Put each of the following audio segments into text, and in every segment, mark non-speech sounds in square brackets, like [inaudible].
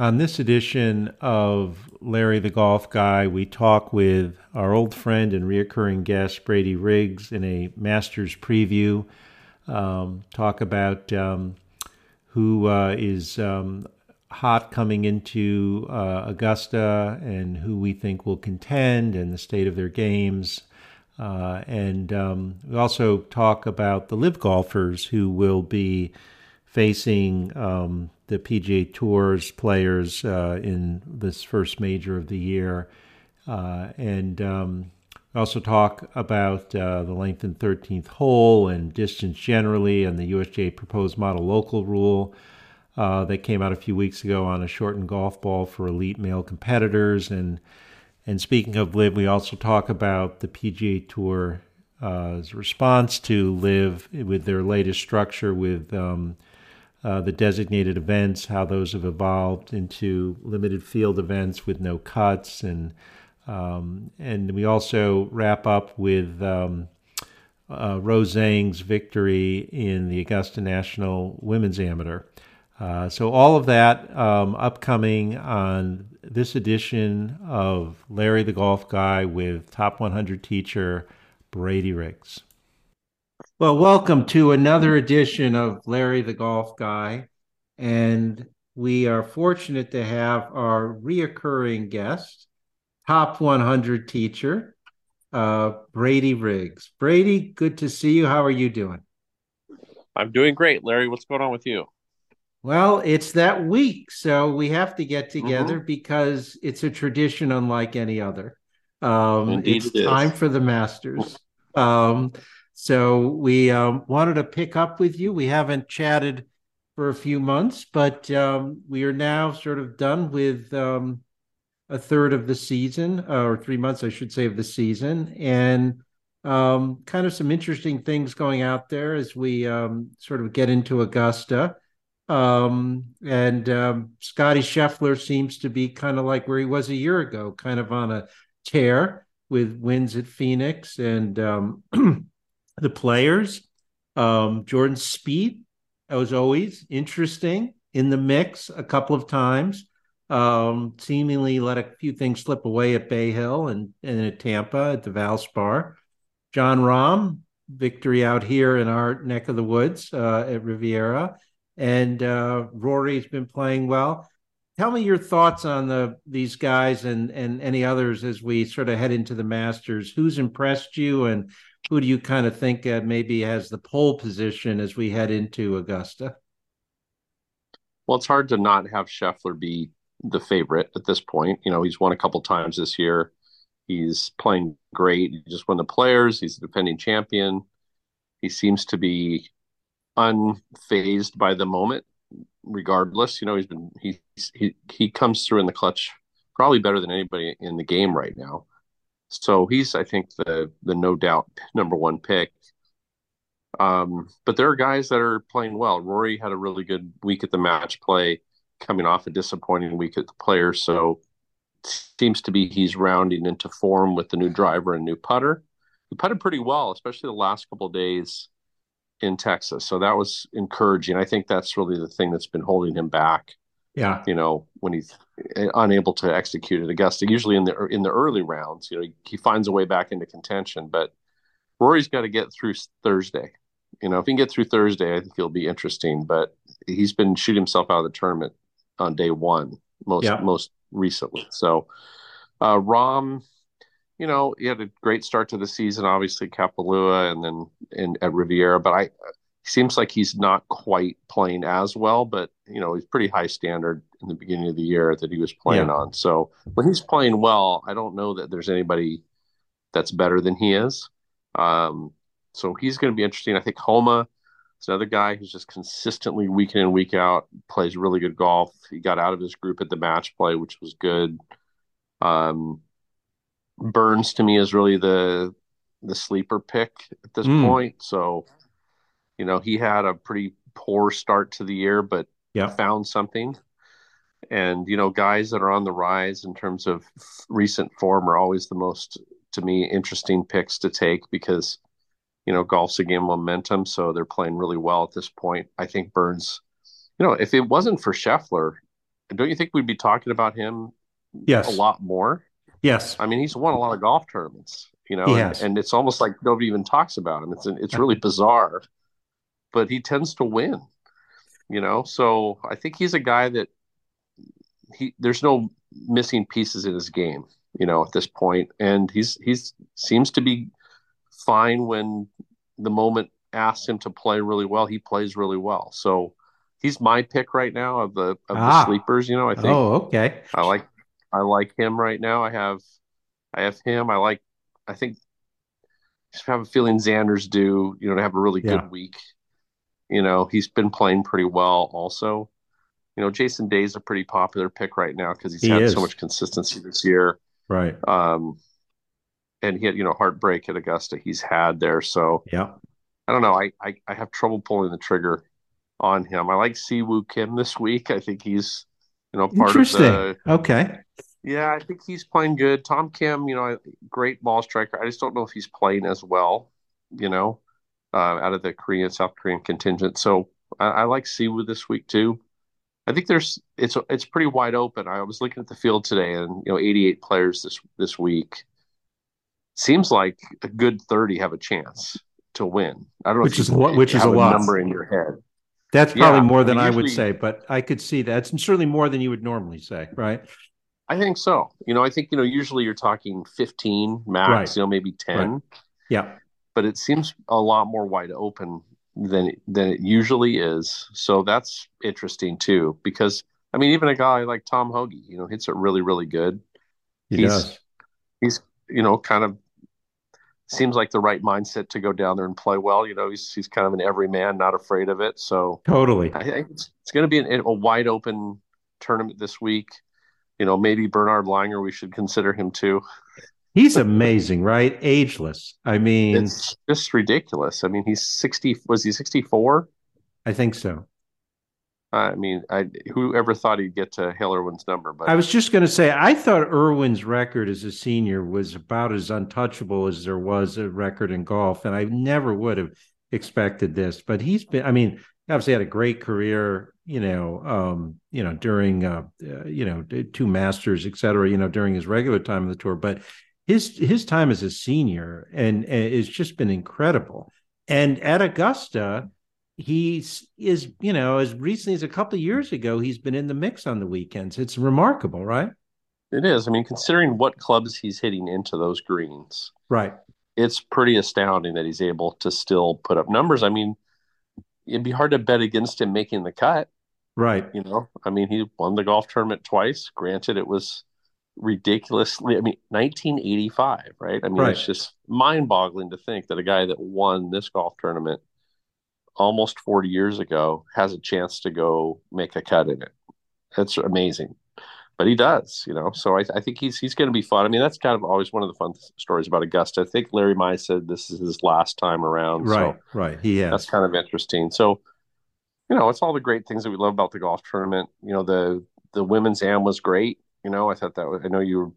On this edition of Larry the Golf Guy, we talk with our old friend and reoccurring guest, Brady Riggs, in a Masters preview. Um, talk about um, who uh, is um, hot coming into uh, Augusta and who we think will contend and the state of their games. Uh, and um, we also talk about the LIV golfers who will be facing um, the PGA Tour's players uh, in this first major of the year. Uh, and um, also talk about uh, the lengthened 13th hole and distance generally and the USGA proposed model local rule uh, that came out a few weeks ago on a shortened golf ball for elite male competitors. And, and speaking of LIV, we also talk about the PGA Tour's uh, response to LIV with their latest structure with um, uh, the designated events, how those have evolved into limited field events with no cuts, and um, and we also wrap up with um, uh, Rose Zhang's victory in the Augusta National Women's Amateur. Uh, so all of that um, upcoming on this edition of Larry the Golf Guy with Top 100 teacher Brady Riggs. Well, welcome to another edition of Larry the Golf Guy. And we are fortunate to have our reoccurring guest, top 100 teacher, uh, Brady Riggs. Brady, good to see you. How are you doing? I'm doing great. Larry, what's going on with you? Well, it's that week. So we have to get together mm-hmm. because it's a tradition unlike any other. Um, Indeed it's it time for the Masters. Um, so we um, wanted to pick up with you. We haven't chatted for a few months, but um, we are now sort of done with um, a third of the season, uh, or three months, I should say, of the season, and um, kind of some interesting things going out there as we um, sort of get into Augusta. Um, and Scotty Scheffler seems to be kind of like where he was a year ago, kind of on a tear with wins at Phoenix and [clears throat] the players. Um, Jordan Spieth, as always, interesting in the mix a couple of times. Um, seemingly let a few things slip away at Bay Hill and, and at Tampa at the Valspar. Jon Rahm, victory out here in our neck of the woods uh, at Riviera. And uh, Rory's been playing well. Tell me your thoughts on the these guys and and any others as we sort of head into the Masters. Who's impressed you, and who do you kind of think uh, maybe has the pole position as we head into Augusta? Well, it's hard to not have Scheffler be the favorite at this point. You know, he's won a couple times this year. He's playing great. He just won the Players. He's the defending champion. He seems to be unfazed by the moment, regardless. You know, he's been he he he comes through in the clutch probably better than anybody in the game right now. So he's, I think, the the no doubt number one pick. Um, but there are guys that are playing well. Rory had a really good week at the match play, coming off a disappointing week at the players. So seems to be he's rounding into form with the new driver and new putter. He putted pretty well, especially the last couple days in Texas. So that was encouraging. I think that's really the thing that's been holding him back. Yeah. You know, when he's unable to execute at Augusta, usually in the in the early rounds, you know, he, he finds a way back into contention. But Rory's got to get through Thursday. You know, if he can get through Thursday, I think he'll be interesting. But he's been shooting himself out of the tournament on day one most yeah. most recently. So uh Rahm, you know, he had a great start to the season, obviously Kapalua and then in at Riviera, but I seems like he's not quite playing as well, but you know, he's pretty high standard in the beginning of the year that he was playing yeah. on. So when he's playing well, I don't know that there's anybody that's better than he is. Um, so he's going to be interesting. I think Homa is another guy who's just consistently week in and week out plays really good golf. He got out of his group at the match play, which was good. Um, Burns to me is really the the sleeper pick at this mm. point. So you know, he had a pretty poor start to the year, but yeah. found something. And, you know, guys that are on the rise in terms of recent form are always the most, to me, interesting picks to take because, you know, golf's a game of momentum. So they're playing really well at this point. I think Burns, you know, if it wasn't for Scheffler, don't you think we'd be talking about him yes. a lot more? Yes. I mean, he's won a lot of golf tournaments, you know, and, and, it's almost like nobody even talks about him. It's it's really bizarre, but he tends to win, you know. So I think he's a guy that he there's no missing pieces in his game, you know, at this point, and he's he's seems to be fine when the moment asks him to play really well. He plays really well, so he's my pick right now of the of ah. the sleepers. You know, I think. Oh, okay. I like I like him right now. I have I have him. I like. I think. I have a feeling Xander's due. You know, to have a really good week. You know, he's been playing pretty well. Also, you know, Jason Day is a pretty popular pick right now because he's he had is. so much consistency this year. Right. Um, and he had you know heartbreak at Augusta. He's had there. So yeah. I don't know. I, I, I have trouble pulling the trigger on him. I like Si Woo Kim this week. I think he's, you know, part of the. Okay. Yeah, I think he's playing good. Tom Kim, you know, great ball striker. I just don't know if he's playing as well, you know, Uh, out of the Korean South Korean contingent. So I, I like Si Woo this week too. I think there's it's it's pretty wide open. I was looking at the field today, and you know, 88 players this this week. Seems like a good 30 have a chance to win. I don't know which is what which is a, lot number in your head. That's probably yeah, more than I, usually, I would say, but I could see that. It's certainly more than you would normally say, right? I think so. You know, I think you know usually you're talking 15 max, right. you know, maybe 10. Right. Yeah. But it seems a lot more wide open than than it usually is. So that's interesting too because I mean even a guy like Tom Hoge, you know, hits it really really good. He he's, does. He's you know kind of seems like the right mindset to go down there and play well. You know, he's he's kind of an everyman, not afraid of it. So totally, I think it's, it's going to be an, a wide open tournament this week. You know, maybe Bernard Langer, we should consider him too. He's amazing, right? Ageless. I mean, it's just ridiculous. I mean, he's sixty. Was he sixty four? I think so. I mean, I whoever thought he'd get to Hale Irwin's number, but I was just going to say I thought Irwin's record as a senior was about as untouchable as there was a record in golf, and I never would have expected this. But he's been, I mean, obviously had a great career, you know, um, you know, during uh, uh, you know two Masters, et cetera, you know, during his regular time of the tour, but his his time as a senior and, and it's just been incredible. And at Augusta he's is you know as recently as a couple of years ago he's been in the mix on the weekends. It's remarkable right? It is. I mean considering what clubs he's hitting into those greens right. it's pretty astounding that he's able to still put up numbers. I mean it'd be hard to bet against him making the cut. Right. You know i mean he won the golf tournament twice. Granted it was ridiculously i mean 1985 right i mean right. it's just mind-boggling to think that a guy that won this golf tournament almost 40 years ago has a chance to go make a cut in it. That's amazing. But he does, you know. So I, I think he's he's going to be fun. I mean, that's kind of always one of the fun stories about Augusta. I think Larry Mize said this is his last time around. Right, so right. He has. That's kind of interesting. So, you know, it's all the great things that we love about the golf tournament. You know, the the women's am was great. You know, I thought that was, I know you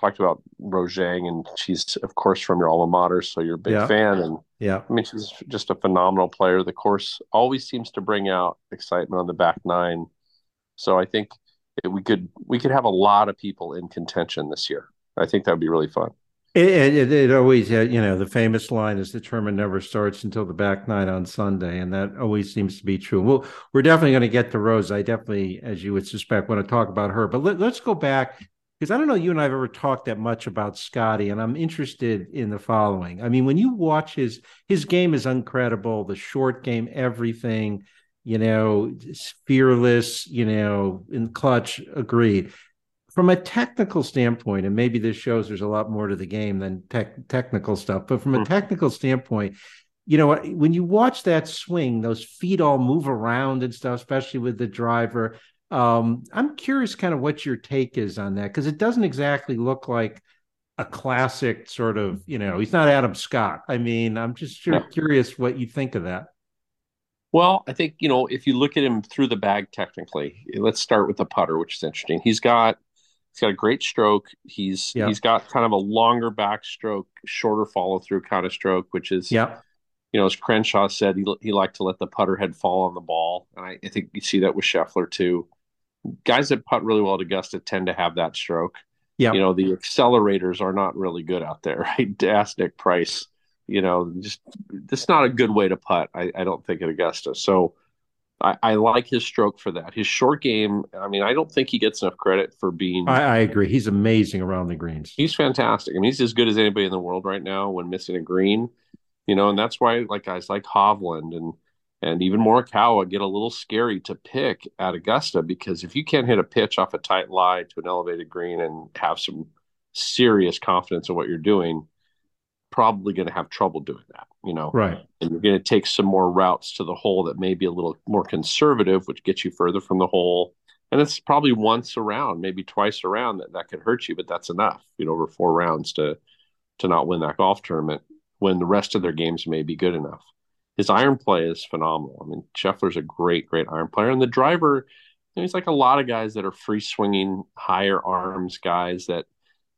talked about Rose Zhang, and she's of course from your alma mater, so you're a big yeah. fan. And yeah, I mean she's just a phenomenal player. The course always seems to bring out excitement on the back nine, so I think it, we could we could have a lot of people in contention this year. I think that would be really fun. It, it, it always, uh, you know, the famous line is the tournament never starts until the back nine on Sunday. And that always seems to be true. Well, we're definitely going to get to Rose. I definitely, as you would suspect, want to talk about her. But let, us go back because I don't know you and I have ever talked that much about Scotty, and I'm interested in the following. I mean, when you watch his his game is incredible, the short game, everything, you know, fearless, you know, in clutch, agreed. From a technical standpoint, and maybe this shows there's a lot more to the game than tech, technical stuff, but from a hmm. technical standpoint, you know, when you watch that swing, those feet all move around and stuff, especially with the driver. Um, I'm curious, kind of what your take is on that because it doesn't exactly look like a classic sort of, you know, he's not Adam Scott. I mean, I'm just sure, curious what you think of that. Well, I think you know if you look at him through the bag technically. Let's start with the putter, which is interesting. He's got he's got a great stroke. He's yeah. he's got kind of a longer backstroke, shorter follow through kind of stroke, which is yeah. You know, as Crenshaw said, he he liked to let the putter head fall on the ball, and I, I think you see that with Scheffler too. guys that putt really well at Augusta tend to have that stroke. Yeah. You know, the accelerators are not really good out there, [laughs] right? Ask Nick Price. You know, just it's not a good way to putt, I, I don't think, at Augusta. So I, I, like his stroke for that. His short game, I mean, I don't think he gets enough credit for being. I, I, agree. He's amazing around the greens. He's fantastic. I mean, he's as good as anybody in the world right now when missing a green, you know, and that's why like guys like Hovland and and even Morikawa get a little scary to pick at Augusta because if you can't hit a pitch off a tight lie to an elevated green and have some serious confidence in what you're doing, probably going to have trouble doing that, you know. Right. And you're going to take some more routes to the hole that may be a little more conservative, which gets you further from the hole. And it's probably once around, maybe twice around that that could hurt you, but that's enough, you know, over four rounds to to not win that golf tournament when the rest of their games may be good enough his iron play is phenomenal. I mean, Scheffler's a great, great iron player, and the driver, you know, he's like a lot of guys that are free swinging, higher arms guys that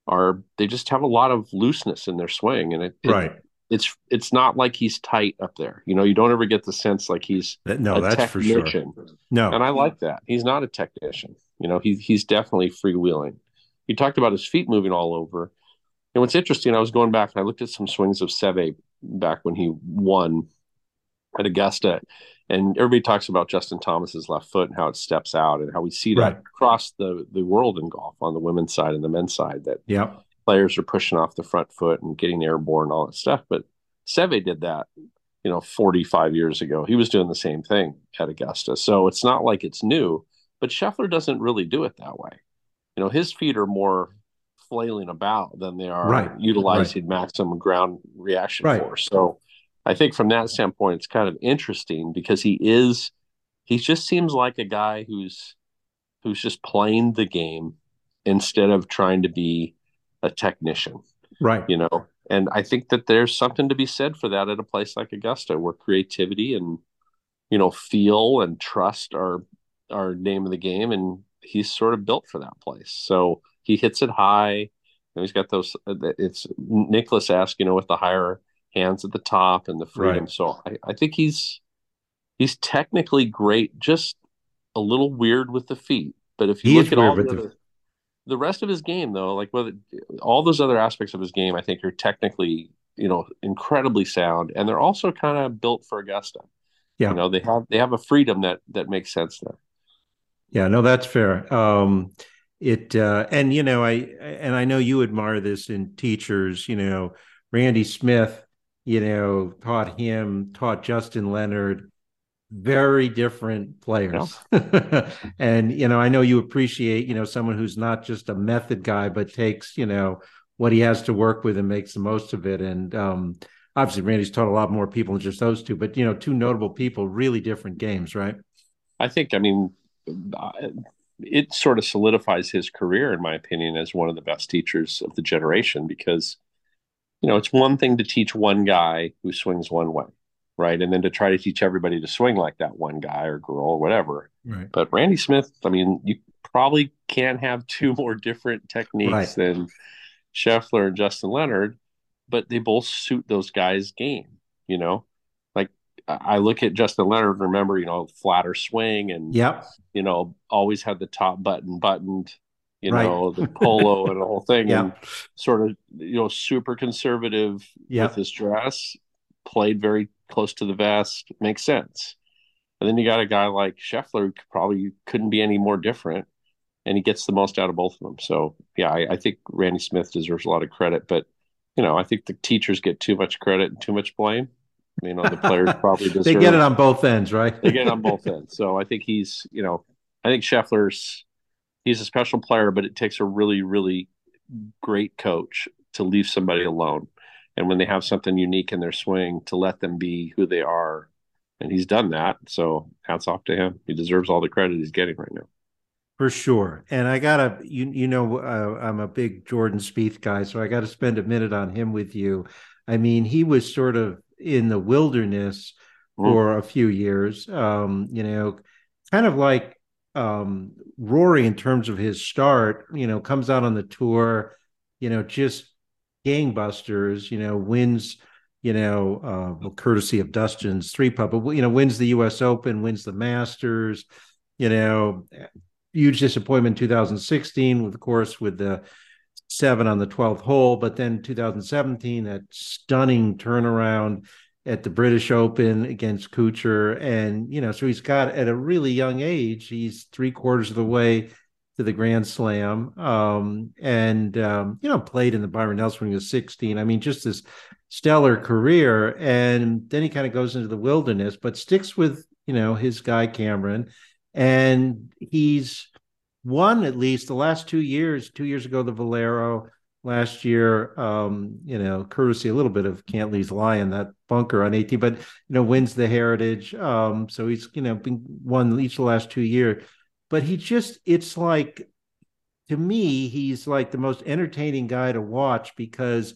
are they just have a lot of looseness in their swing, and it, it right. It's it's not like he's tight up there. You know, you don't ever get the sense like he's uh, no, that's technician. for sure. No, and I like that. He's not a technician. You know, he's he's definitely freewheeling. You talked about his feet moving all over. And what's interesting, I was going back and I looked at some swings of Seve back when he won at Augusta. And everybody talks about Justin Thomas's left foot and how it steps out and how we see that right. across the, the world in golf on the women's side and the men's side that yep. players are pushing off the front foot and getting airborne and all that stuff. But Seve did that, you know, 45 years ago. He was doing the same thing at Augusta. So it's not like it's new, but Scheffler doesn't really do it that way. You know, his feet are more flailing about than they are right. utilizing right. maximum ground reaction force. So I think from that standpoint, it's kind of interesting because he is, he just seems like a guy who's, who's just playing the game instead of trying to be a technician. Right. You know, and I think that there's something to be said for that at a place like Augusta where creativity and, you know, feel and trust are, are name of the game. And he's sort of built for that place. So he hits it high. And he's got those, uh, it's Nicklaus-esque, you know, with the higher hands at the top and the freedom. Right. So I, I think he's he's technically great, just a little weird with the feet. But if you he look at all the, the... the rest of his game, though, like whether all those other aspects of his game, I think are technically you know incredibly sound, and they're also kind of built for Augusta. Yeah, you know they have they have a freedom that that makes sense there. Yeah, no, that's fair. Um, it uh, and you know I and I know you admire this in teachers. You know, Randy Smith you know, taught him, taught Justin Leonard, very different players. Yeah. [laughs] and, you know, I know you appreciate, you know, someone who's not just a method guy, but takes, you know, what he has to work with and makes the most of it. And um, obviously, Randy's taught a lot more people than just those two, but, you know, two notable people, really different games, right? I think, I mean, it sort of solidifies his career, in my opinion, as one of the best teachers of the generation because you know, it's one thing to teach one guy who swings one way, right? And then to try to teach everybody to swing like that one guy or girl or whatever. Right. But Randy Smith, I mean, you probably can't have two more different techniques right. than Scheffler and Justin Leonard, but they both suit those guys' game, you know? Like I look at Justin Leonard, remember, you know, flatter swing and, yep. you know, always had the top button buttoned you right. know, the polo and the whole [laughs] thing, yeah. and sort of, you know, super conservative yeah. with his dress, played very close to the vest, makes sense. And then you got a guy like Scheffler who probably couldn't be any more different, and he gets the most out of both of them. So, yeah, I, I think Randy Smith deserves a lot of credit, but you know, I think the teachers get too much credit and too much blame. You know, the players [laughs] probably deserve. they get it on both ends, right? they get it on both ends. So I think he's, you know, I think Scheffler's he's a special player, but it takes a really, really great coach to leave somebody alone. And when they have something unique in their swing, to let them be who they are. And he's done that. So hats off to him. He deserves all the credit he's getting right now. For sure. And I got to, you, you know, uh, I'm a big Jordan Spieth guy, so I got to spend a minute on him with you. I mean, he was sort of in the wilderness mm. for a few years, um, you know, kind of like um, Rory in terms of his start, you know, comes out on the tour, you know, just gangbusters, you know, wins, you know, uh, well, courtesy of Dustin's three putt, but you know, wins the U.S. Open, wins the Masters, you know, huge disappointment in 2016, of course, with the seven on the 12th hole, but then 2017, that stunning turnaround at the British Open against Kuchar. And, you know, so he's got at a really young age, he's three quarters of the way to the Grand Slam. Um, and, um, you know, played in the Byron Nelson when he was 16. I mean, just this stellar career. And then he kind of goes into the wilderness, but sticks with, you know, his guy Cameron. And he's won at least the last two years, two years ago, the Valero, last year, um, you know, courtesy a little bit of Cantlay's Lion, that bunker on 18, but, you know, wins the Heritage. Um, so he's, you know, been won each of the last two years. But he just, it's like, to me, he's like the most entertaining guy to watch because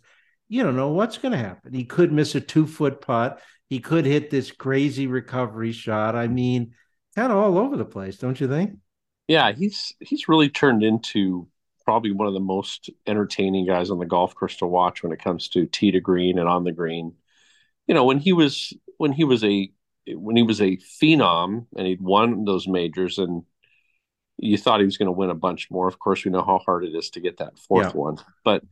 you don't know what's going to happen. He could miss a two foot putt. He could hit this crazy recovery shot. I mean, kind of all over the place, don't you think? Yeah, he's he's really turned into probably one of the most entertaining guys on the golf course to watch when it comes to tee to green and on the green. You know, when he was when he was a when he was a phenom and he'd won those majors and you thought he was going to win a bunch more. Of course, we know how hard it is to get that fourth yeah. one, but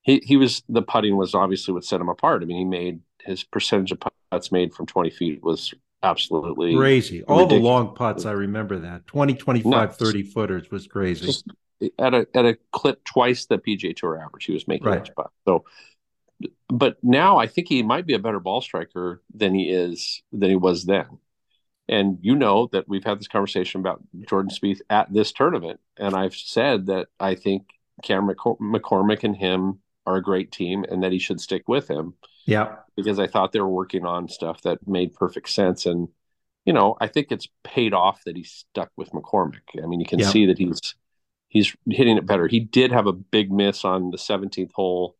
he he was the putting was obviously what set him apart. I mean, he made his percentage of putts made from 20 feet was absolutely crazy. All ridiculous. the long putts, I remember that 20, 25, Nuts. 30 footers was crazy. Just at a at a clip twice the PGA Tour average, he was making right. each putt. So, but now I think he might be a better ball striker than he is than he was then. And you know that we've had this conversation about Jordan Spieth at this tournament, and I've said that I think Cameron McCormick and him are a great team, and that he should stick with him. Yeah, because I thought they were working on stuff that made perfect sense, and you know I think it's paid off that he's stuck with McCormick. I mean, you can yeah. see that he's he's hitting it better. He did have a big miss on the 17th hole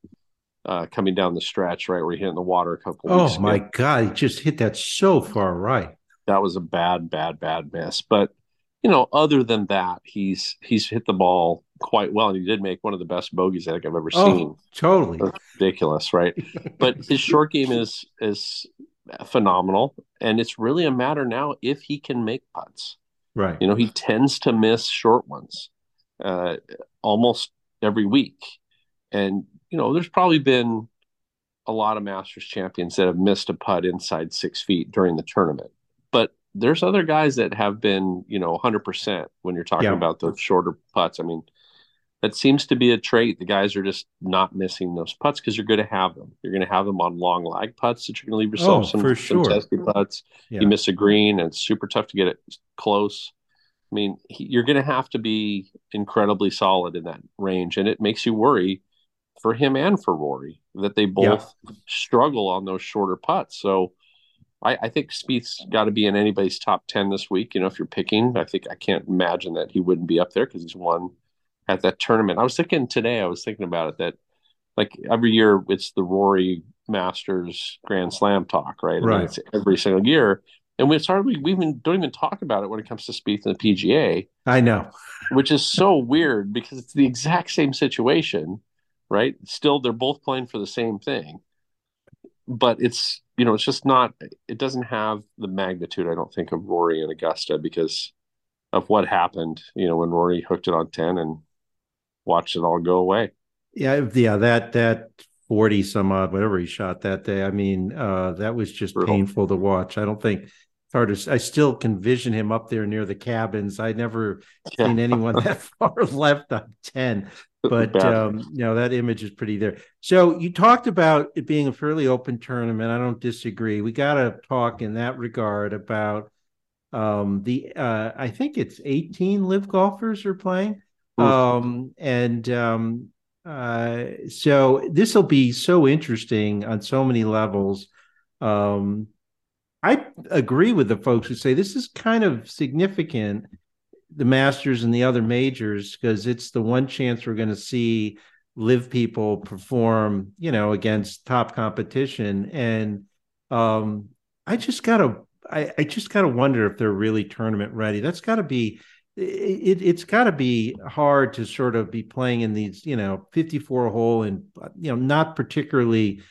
uh, coming down the stretch, right where he hit in the water a couple. Weeks. Oh my ago. god, he just hit that so far right. That was a bad, bad, bad miss. But you know, other than that, he's he's hit the ball quite well, and he did make one of the best bogeys I think I've ever oh, seen. Totally That's ridiculous, right? but his [laughs] short game is is phenomenal, and it's really a matter now if he can make putts. Right. You know, he tends to miss short ones uh, almost every week. And, you know, there's probably been a lot of Masters champions that have missed a putt inside six feet during the tournament. But there's other guys that have been, you know, 100% when you're talking yeah. about those shorter putts. I mean, that seems to be a trait. The guys are just not missing those putts because you're going to have them. You're going to have them on long lag putts that you're going to leave yourself oh, some, some sure. testy putts. Yeah. You miss a green and it's super tough to get it close. I mean, he, you're going to have to be incredibly solid in that range, and it makes you worry for him and for Rory that they both yeah. struggle on those shorter putts. So I, I think Spieth's got to be in anybody's top ten this week. You know, if you're picking, I think I can't imagine that he wouldn't be up there because he's won at that tournament. I was thinking today, I was thinking about it that like every year it's the Rory Masters Grand Slam talk, right? I right. Mean, it's every single year and we hardly we even don't even talk about it when it comes to Spieth and the PGA. I know, which is so weird because it's the exact same situation, right? Still, they're both playing for the same thing, but it's you know it's just not. It doesn't have the magnitude I don't think of Rory and Augusta because of what happened. You know when Rory hooked it on ten and watched it all go away. Yeah, yeah, that that 40 some odd whatever he shot that day i mean uh, that was just Brutal. painful to watch i don't think hard to. I still can vision him up there near the cabins. I never yeah. seen anyone [laughs] that far [laughs] left on ten, but um, you know that image is pretty there. So you talked about it being a fairly open tournament. I don't disagree. We got to talk in that regard about um, the. Uh, I think it's eighteen LIV golfers are playing, um, and um, uh, so this will be so interesting on so many levels. Um, I agree with the folks who say this is kind of significant, the Masters and the other majors, because it's the one chance we're going to see LIV people perform, you know, against top competition. And um, I just gotta, I, I just gotta wonder if they're really tournament ready. That's got to be. It, it's got to be hard to sort of be playing in these, you know, 54 hole and, you know, not particularly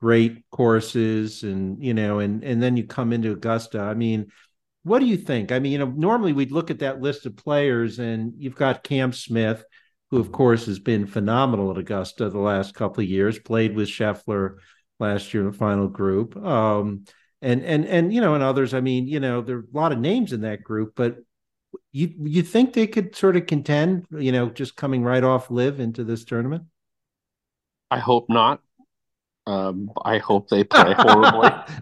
great courses and you know and and then you come into augusta i mean what do you think? I mean, you know, normally we'd look at that list of players, and you've got Cam Smith, who of course has been phenomenal at Augusta the last couple of years. Played with Scheffler last year in the final group. Um, and and and you know, and others. I mean, you know, there are a lot of names in that group, but you you think they could sort of contend? You know, just coming right off LIV into this tournament. I hope not. Um, I hope they play horribly. [laughs]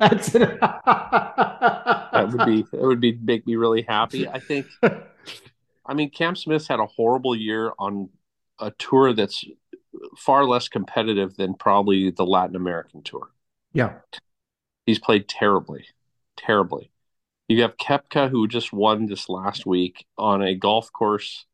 that would be that would be make me really happy. I think. I mean, Cam Smith's had a horrible year on a tour that's far less competitive than probably the Latin American tour. Yeah, he's played terribly, terribly. You have Koepka, who just won this last week on a golf course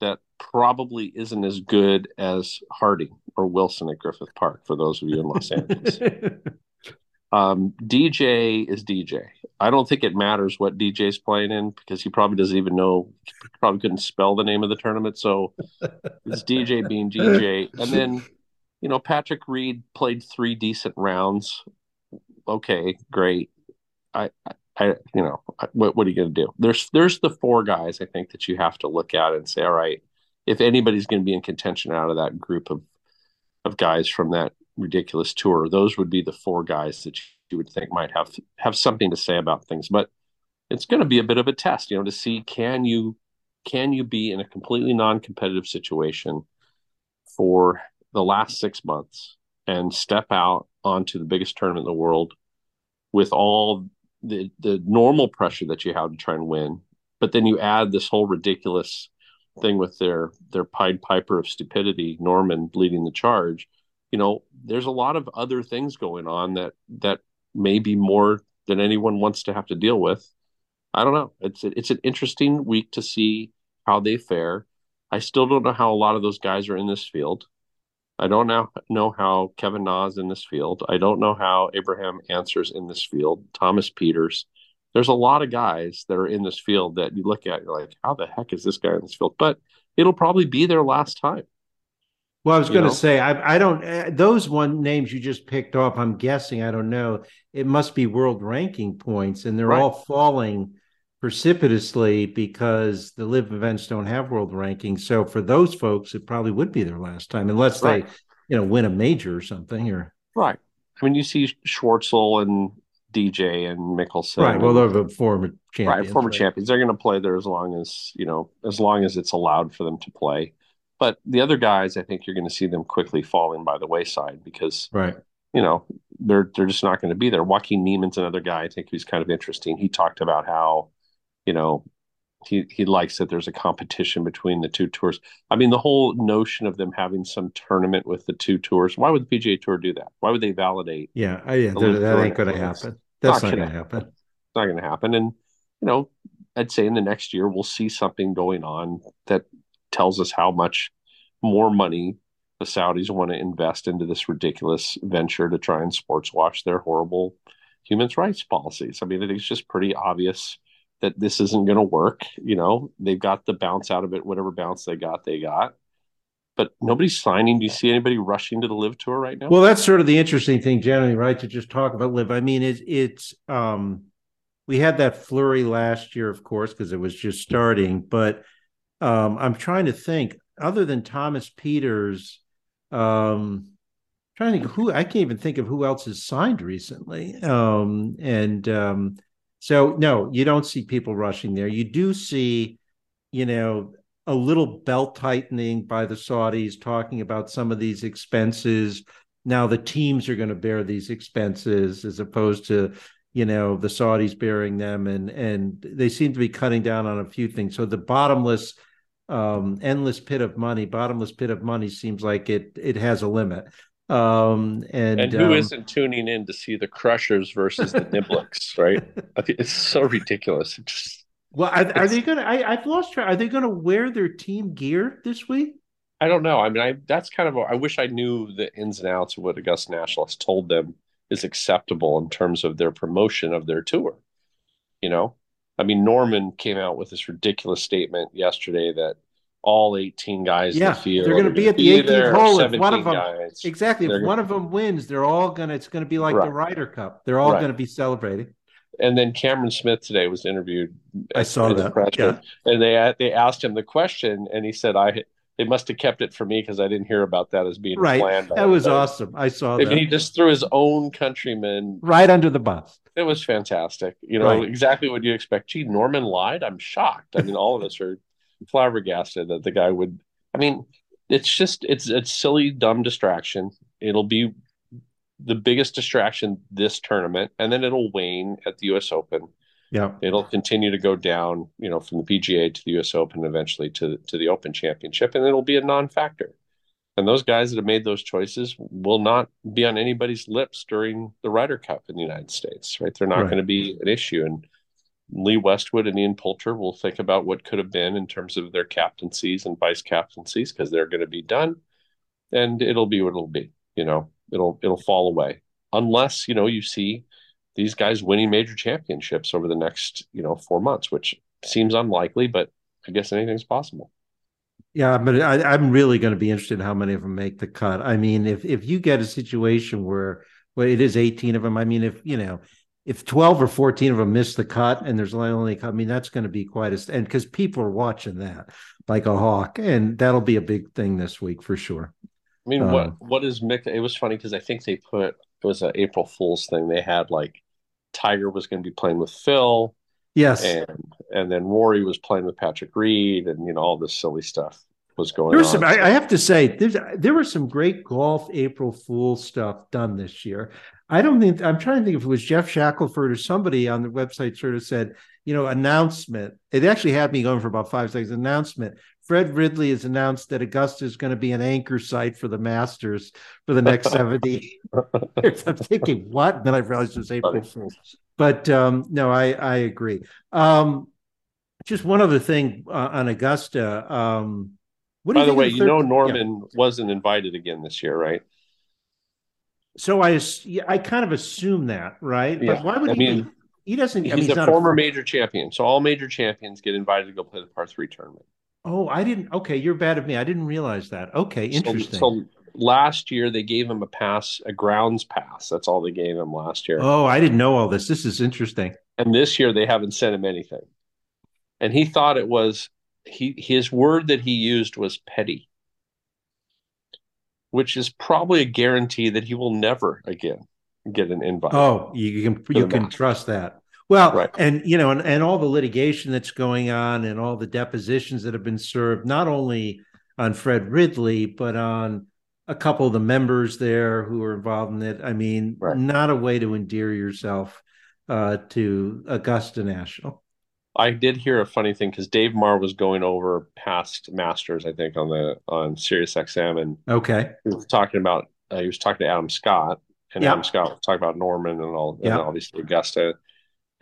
that probably isn't as good as Harding or Wilson at Griffith Park, for those of you in Los Angeles. [laughs] um, DJ is DJ. I don't think it matters what DJ's playing in because he probably doesn't even know, [laughs] probably couldn't spell the name of the tournament. So it's DJ being DJ. And then, you know, Patrick Reed played three decent rounds. Okay, great. I, I you know, what, what are you going to do? There's, there's the four guys I think that you have to look at and say, all right, if anybody's going to be in contention out of that group of of guys from that ridiculous tour, those would be the four guys that you would think might have have something to say about things. But it's going to be a bit of a test, you know, to see can you can you be in a completely non-competitive situation for the last six months and step out onto the biggest tournament in the world with all the the normal pressure that you have to try and win, but then you add this whole ridiculous thing with their their Pied Piper of stupidity, Norman leading the charge. You know, there's a lot of other things going on that that may be more than anyone wants to have to deal with. I don't know. It's it's an interesting week to see how they fare. I still don't know how a lot of those guys are in this field. I don't now know how Kevin Na's in this field. I don't know how Abraham Ancer's in this field. Thomas Pieters. there's a lot of guys that are in this field that you look at, you're like, how the heck is this guy in this field? But it'll probably be their last time. Well, I was going to say, I, I don't, uh, those one names you just picked off, I'm guessing, I don't know, it must be world ranking points, and they're right. all falling precipitously because the LIV events don't have world rankings. So for those folks, it probably would be their last time, unless right. they, you know, win a major or something. Or right. I mean, you see Schwartzel and DJ and Mickelson. Right. Well, they're the former champions. Right, former right? champions. They're going to play there as long as you know, as long as it's allowed for them to play. But the other guys, I think you're going to see them quickly falling by the wayside because, right, you know, they're they're just not going to be there. Joaquin Niemann's another guy I think who's kind of interesting. He talked about how, you know, he he likes that there's a competition between the two tours. I mean, the whole notion of them having some tournament with the two tours. Why would the PGA Tour do that? Why would they validate? Yeah, yeah, that, that ain't going to happen. That's not, not going to happen. It's not going to happen. And you know, I'd say in the next year we'll see something going on that tells us how much more money the Saudis want to invest into this ridiculous venture to try and sports wash their horrible human rights policies. I mean, it's just pretty obvious that this isn't going to work. You know, they've got the bounce out of it, whatever bounce they got, they got. But nobody's signing. Do you see anybody rushing to the LIV tour right now? Well, that's sort of the interesting thing, generally, right? To just talk about LIV. I mean, it's it's um, we had that flurry last year, of course, because it was just starting. But um, I'm trying to think, other than Thomas Pieters, um, trying to who I can't even think of who else has signed recently. Um, and um, so no, you don't see people rushing there. You do see, you know, a little belt tightening by the Saudis talking about some of these expenses. Now the teams are going to bear these expenses as opposed to, you know, the Saudis bearing them and and they seem to be cutting down on a few things. So the bottomless um endless pit of money, bottomless pit of money seems like it it has a limit. Um, and and who um, not tuning in to see the Crushers versus the Niblicks, right? [laughs] I think it's so ridiculous. It's just, well, are, are they gonna? I, I've lost track. Are they gonna wear their team gear this week? I don't know. I mean, I that's kind of. A, I wish I knew the ins and outs of what Augusta National has told them is acceptable in terms of their promotion of their tour. You know, I mean, Norman came out with this ridiculous statement yesterday that all 18 guys yeah, in the field. They're going to be at the 18th hole. If one of them, guys, exactly, if one of them wins, they're all going to, it's going to be like right. the Ryder Cup. They're all right. going to be celebrating. and then Cameron Smith today was interviewed. I saw that. Yeah. And they they asked him the question, and he said, "I they must have kept it for me because I didn't hear about that as being right. planned." That was awesome. I saw that. He just threw his own countrymen right under the bus. It was fantastic. You know right. exactly what you expect. Gee, Norman lied. I'm shocked. I mean, all of us are flabbergasted that the guy would. I mean, it's just it's it's silly, dumb distraction. It'll be the biggest distraction this tournament, and then it'll wane at the U.S. Open. Yeah, it'll continue to go down, you know, from the PGA to the U.S. Open, eventually to to the Open Championship, and it'll be a non-factor. And those guys that have made those choices will not be on anybody's lips during the Ryder Cup in the United States, right? They're not right. going to be an issue. And Lee Westwood and Ian Poulter will think about what could have been in terms of their captaincies and vice captaincies because they're going to be done, and it'll be what it'll be. You know, it'll it'll fall away unless you know you see these guys winning major championships over the next you know four months, which seems unlikely, but I guess anything's possible. Yeah, but I, am really going to be interested in how many of them make the cut. I mean, if if you get a situation where well, it is 18 of them. I mean, if you know, if 12 or 14 of them miss the cut and there's only, I mean, that's going to be quite a and because people are watching that like a hawk, and that'll be a big thing this week for sure. I mean, um, what what is Mick? It was funny because I think they put it was an April Fool's thing. They had like Tiger was going to be playing with Phil, yes, and and then Rory was playing with Patrick Reed, and you know all this silly stuff was going there on. Some, I, I have to say, there was some great golf April Fool stuff done this year. I don't think I'm trying to think if it was Geoff Shackelford or somebody on the website sort of said, you know, announcement. It actually had me going for about five seconds. Announcement. Fred Ridley has announced that Augusta is going to be an anchor site for the Masters for the next 70 [laughs] years. I'm thinking, what? And then I realized it was April Fool's. But um, no, I, I agree. Um, just one other thing uh, on Augusta. Um, what By the way, you know Norman yeah. wasn't invited again this year, right? So I I kind of assume that, right? Yeah. But why would I he? Mean, he doesn't. He's, I mean, he's a former a, major champion, so all major champions get invited to go play the par three tournament. Oh, I didn't. Okay, you're bad at me. I didn't realize that. Okay, interesting. So, so, last year they gave him a pass, a grounds pass. That's all they gave him last year. Oh, I didn't know all this. This is interesting. And this year they haven't sent him anything. And he thought it was he his word that he used was petty, which is probably a guarantee that he will never again get an invite. Oh, you can you can match. trust that. Well, right. and you know, and, and all the litigation that's going on and all the depositions that have been served, not only on Fred Ridley, but on a couple of the members there who are involved in it. I mean, right. not a way to endear yourself uh, to Augusta National. I did hear a funny thing because Dave Marr was going over past Masters, I think, on the on Sirius XM, and okay, he was talking about uh, he was talking to Adam Scott, and Adam Scott was talking about Norman and all, and obviously Augusta,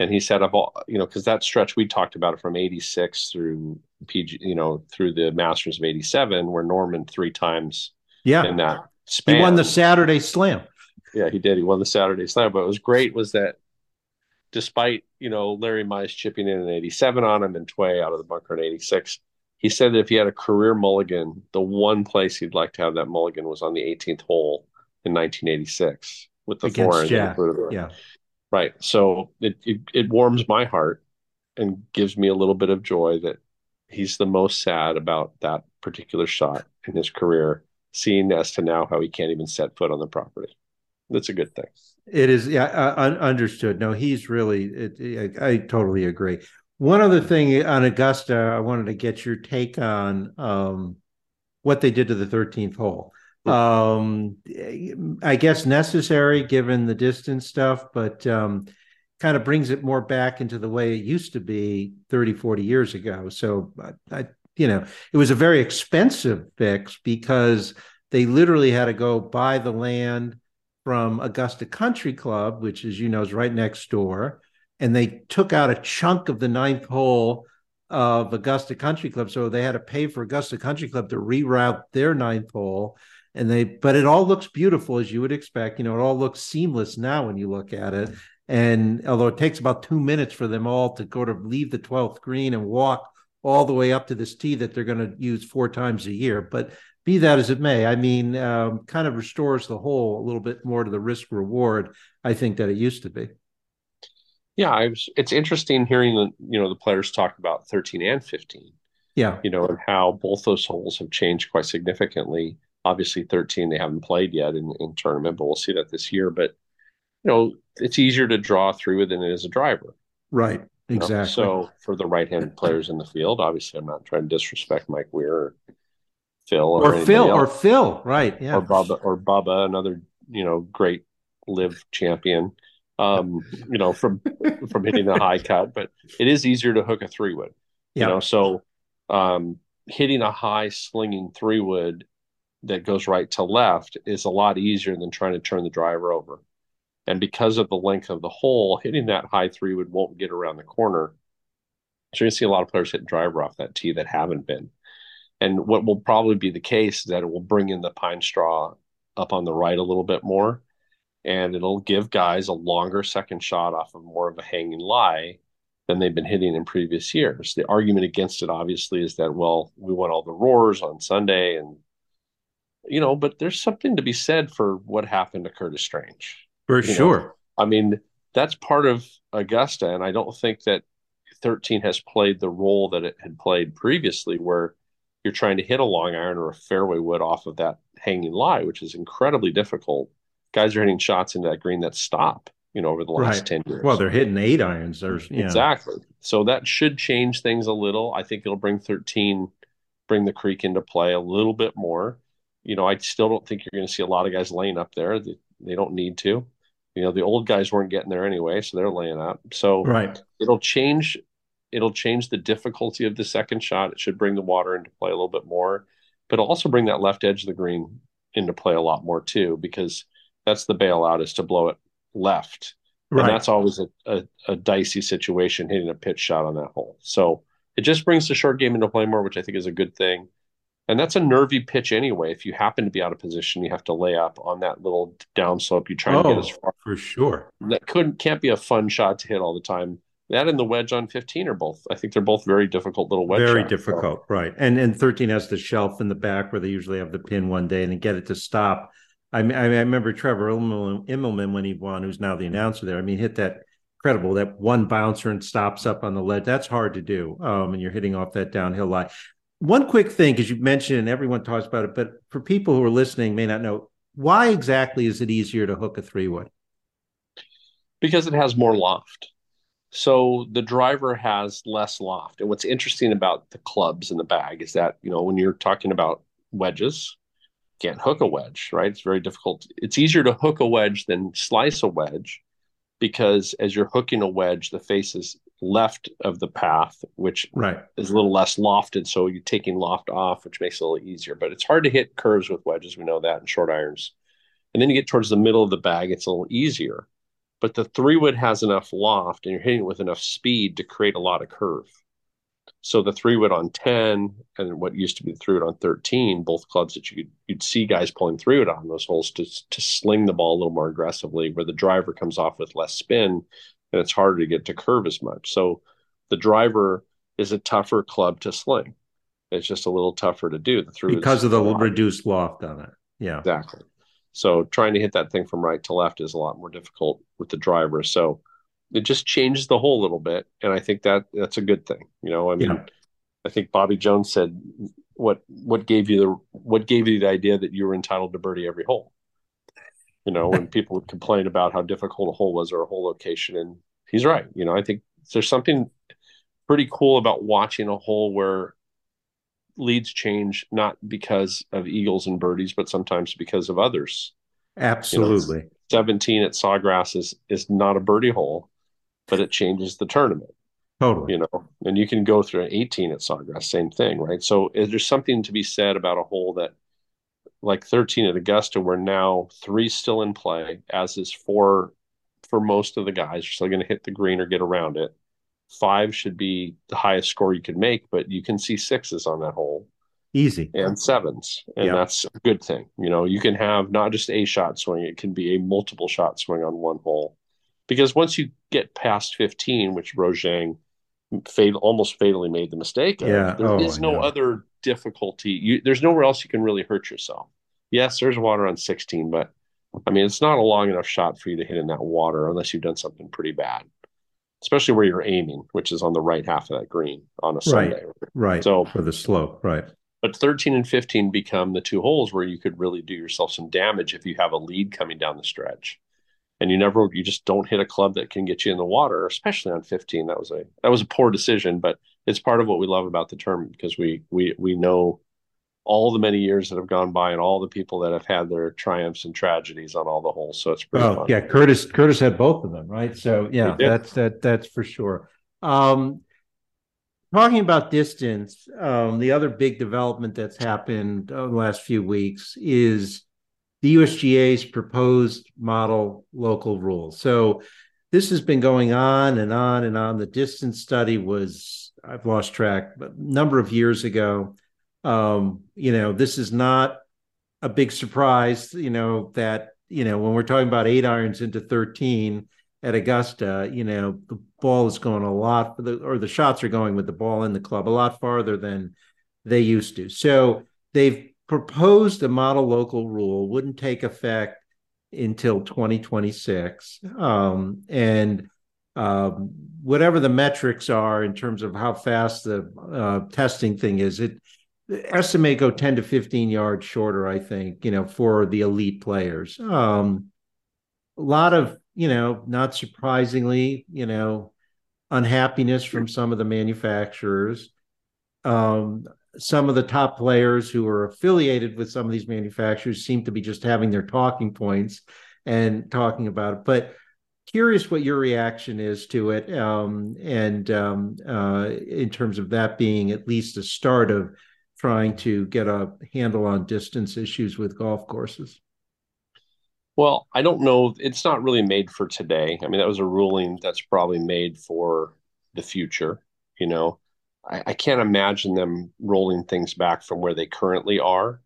and he said of all you know because that stretch we talked about it from '86 through PG, you know, through the Masters of '87, where Norman three times, yeah, in that span, he won the Saturday Slam. Yeah, he did. He won the Saturday Slam, but it was great was that despite you know Larry Mize chipping in an 87 on him and Tway out of the bunker in 86, he said that if he had a career mulligan, the one place he'd like to have that mulligan was on the 18th hole in 1986 with the Against four. Yeah, right. So it, it it warms my heart and gives me a little bit of joy that he's the most sad about that particular shot in his career, seeing as to now how he can't even set foot on the property. That's a good thing. It is, yeah, uh, understood. No, he's really. It, I, I, totally agree. One other thing on Augusta, I wanted to get your take on um, what they did to the 13th hole. Um, I guess necessary given the distance stuff, but um, kind of brings it more back into the way it used to be 30, 40 years ago. So, I, you know, it was a very expensive fix because they literally had to go buy the land from Augusta Country Club, which, as you know, is right next door. And they took out a chunk of the ninth hole of Augusta Country Club. So they had to pay for Augusta Country Club to reroute their ninth hole. And they, but it all looks beautiful as you would expect. You know, it all looks seamless now when you look at it. And although it takes about two minutes for them all to go to leave the 12th green and walk all the way up to this tee that they're going to use four times a year. But be that as it may, I mean, um, kind of restores the whole a little bit more to the risk reward, I think, that it used to be. Yeah, I was, it's interesting hearing the you know the players talk about 13 and 15. Yeah, you know, and how both those holes have changed quite significantly. Obviously, 13 they haven't played yet in, in tournament, but we'll see that this year. But you know, it's easier to draw through it than it is a driver. Right. Exactly. You know? So for the right-handed players in the field, obviously, I'm not trying to disrespect Mike Weir or Phil or, or Phil else. or Phil, right? Yeah. Or Bubba or Bubba, another you know great LIV champion um, you know, from from hitting the high cut, but it is easier to hook a three wood. You know, so um, hitting a high slinging three wood that goes right to left is a lot easier than trying to turn the driver over. And because of the length of the hole, hitting that high three wood won't get around the corner. So you're gonna see a lot of players hitting driver off that tee that haven't been. And what will probably be the case is that it will bring in the pine straw up on the right a little bit more and it'll give guys a longer second shot off of more of a hanging lie than they've been hitting in previous years. The argument against it, obviously, is that, well, we want all the roars on Sunday and, you know, but there's something to be said for what happened to Curtis Strange. For you sure. Know? I mean, that's part of Augusta. And I don't think that 13 has played the role that it had played previously, where you're trying to hit a long iron or a fairway wood off of that hanging lie, which is incredibly difficult guys are hitting shots into that green that stop, you know, over the last right. 10 years. Well, they're hitting eight irons. There's yeah. exactly. So that should change things a little. I think it'll bring 13, bring the creek into play a little bit more. You know, I still don't think you're going to see a lot of guys laying up there. They, they don't need to. You know, the old guys weren't getting there anyway, so they're laying up. So right. it'll change it'll change the difficulty of the second shot. It should bring the water into play a little bit more, but also bring that left edge of the green into play a lot more too, because that's the bailout is to blow it left. Right. And that's always a, a, a, dicey situation hitting a pitch shot on that hole. So it just brings the short game into play more, which I think is a good thing. And that's a nervy pitch anyway. If you happen to be out of position, you have to lay up on that little downslope. You try oh, to get oh, as far for sure. That couldn't can't be a fun shot to hit all the time. That and the wedge on 15 are both. I think they're both very difficult little wedge. Very difficult, so. right? And and 13 has the shelf in the back where they usually have the pin one day and then get it to stop I, I, remember Trevor Immelman when he won, who's now the announcer there. I mean, hit that incredible that one bouncer and stops up on the ledge. That's hard to do. Um, and you're hitting off that downhill lie. One quick thing, because you mentioned and everyone talks about it, but for people who are listening may not know, why exactly is it easier to hook a three wood? Because it has more loft. So the driver has less loft. And what's interesting about the clubs in the bag is that, you know, when you're talking about wedges, can't hook a wedge, right? It's very difficult. It's easier to hook a wedge than slice a wedge because as you're hooking a wedge, the face is left of the path, which right. is a little less lofted. So you're taking loft off, which makes it a little easier. But it's hard to hit curves with wedges. We know that in short irons. And then you get towards the middle of the bag, it's a little easier. But the three wood has enough loft and you're hitting it with enough speed to create a lot of curve. So the three wood on 10 and what used to be the three wood on 13, both clubs that you could, you'd see guys pulling three wood on those holes to, to sling the ball a little more aggressively, where the driver comes off with less spin and it's harder to get to curve as much. So the driver is a tougher club to sling. It's just a little tougher to do. The three because of the reduced loft on it. Yeah, exactly. So trying to hit that thing from right to left is a lot more difficult with the driver. So it just changes the whole little bit, and I think that that's a good thing. You know, I mean, yeah. I think Bobby Jones said, "What what gave you the what gave you the idea that you were entitled to birdie every hole?" You know, when people would complain about how difficult a hole was or a hole location, and he's right. You know, I think there's something pretty cool about watching a hole where leads change not because of eagles and birdies, but sometimes because of others. Absolutely. You know, 17 at Sawgrass is is not a birdie hole but it changes the tournament. Totally. You know, and you can go through an 18 at Sawgrass, same thing, right? So is there something to be said about a hole that like 13 at Augusta, where now three still in play, as is four for most of the guys are still going to hit the green or get around it. Five should be the highest score you could make, but you can see sixes on that hole. Easy. And sevens. And yep. that's a good thing. You know, you can have not just a shot swing, it can be a multiple shot swing on one hole because once you get past 15, which Rose Zhang fatal, almost fatally made the mistake of, yeah. there oh, is no other difficulty. You, there's nowhere else you can really hurt yourself. Yes, there's water on 16, but I mean, it's not a long enough shot for you to hit in that water unless you've done something pretty bad. Especially where you're aiming, which is on the right half of that green on a Sunday. Right. right. So for the slope, right. But 13 and 15 become the two holes where you could really do yourself some damage if you have a lead coming down the stretch. And you never you just don't hit a club that can get you in the water, especially on 15. That was a that was a poor decision, but it's part of what we love about the term because we we we know all the many years that have gone by and all the people that have had their triumphs and tragedies on all the holes. So it's pretty oh, fun. yeah. Curtis Curtis had both of them, right? So yeah, that's that that's for sure. Um, talking about distance, um, the other big development that's happened over the last few weeks is the USGA's proposed model local rule. So this has been going on and on and on. The distance study was I've lost track, but a number of years ago. Um, you know, this is not a big surprise, you know, that, you know, when we're talking about eight irons into 13 at Augusta, you know, the ball is going a lot, or the shots are going with the ball in the club a lot farther than they used to. So they've proposed a model local rule, wouldn't take effect until 2026. Um, and um, whatever the metrics are in terms of how fast the uh, testing thing is, it estimate go 10 to 15 yards shorter, I think, you know, for the elite players. Um, a lot of, you know, not surprisingly, you know, unhappiness from some of the manufacturers. Um, some of the top players who are affiliated with some of these manufacturers seem to be just having their talking points and talking about it. But curious what your reaction is to it, um, and um, uh, in terms of that being at least a start of trying to get a handle on distance issues with golf courses? Well, I don't know. It's not really made for today. I mean, that was a ruling that's probably made for the future. You know, I, I can't imagine them rolling things back from where they currently are,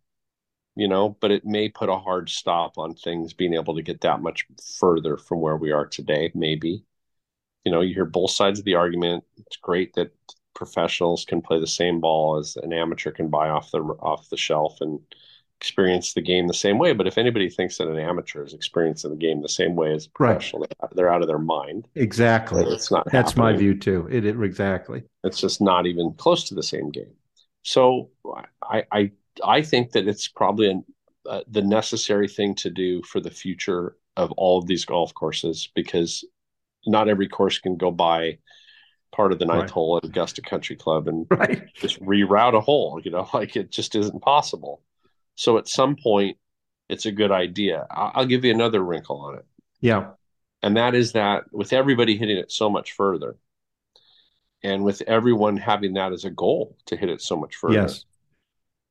you know, but it may put a hard stop on things being able to get that much further from where we are today, maybe. You know, you hear both sides of the argument. It's great that professionals can play the same ball as an amateur can buy off the off the shelf and experience the game the same way. But if anybody thinks that an amateur is experiencing the game the same way as a professional, right. they're out of their mind. Exactly. It's not. That's happening. my view too. It, it, exactly. It's just not even close to the same game. So I I I think that it's probably an, uh, the necessary thing to do for the future of all of these golf courses because not every course can go by part of the ninth right. hole at Augusta Country Club and [laughs] right. just reroute a hole. You know, [laughs] like it just isn't possible. So at some point, it's a good idea. I'll give you another wrinkle on it. Yeah. And that is that with everybody hitting it so much further, and with everyone having that as a goal to hit it so much further, yes.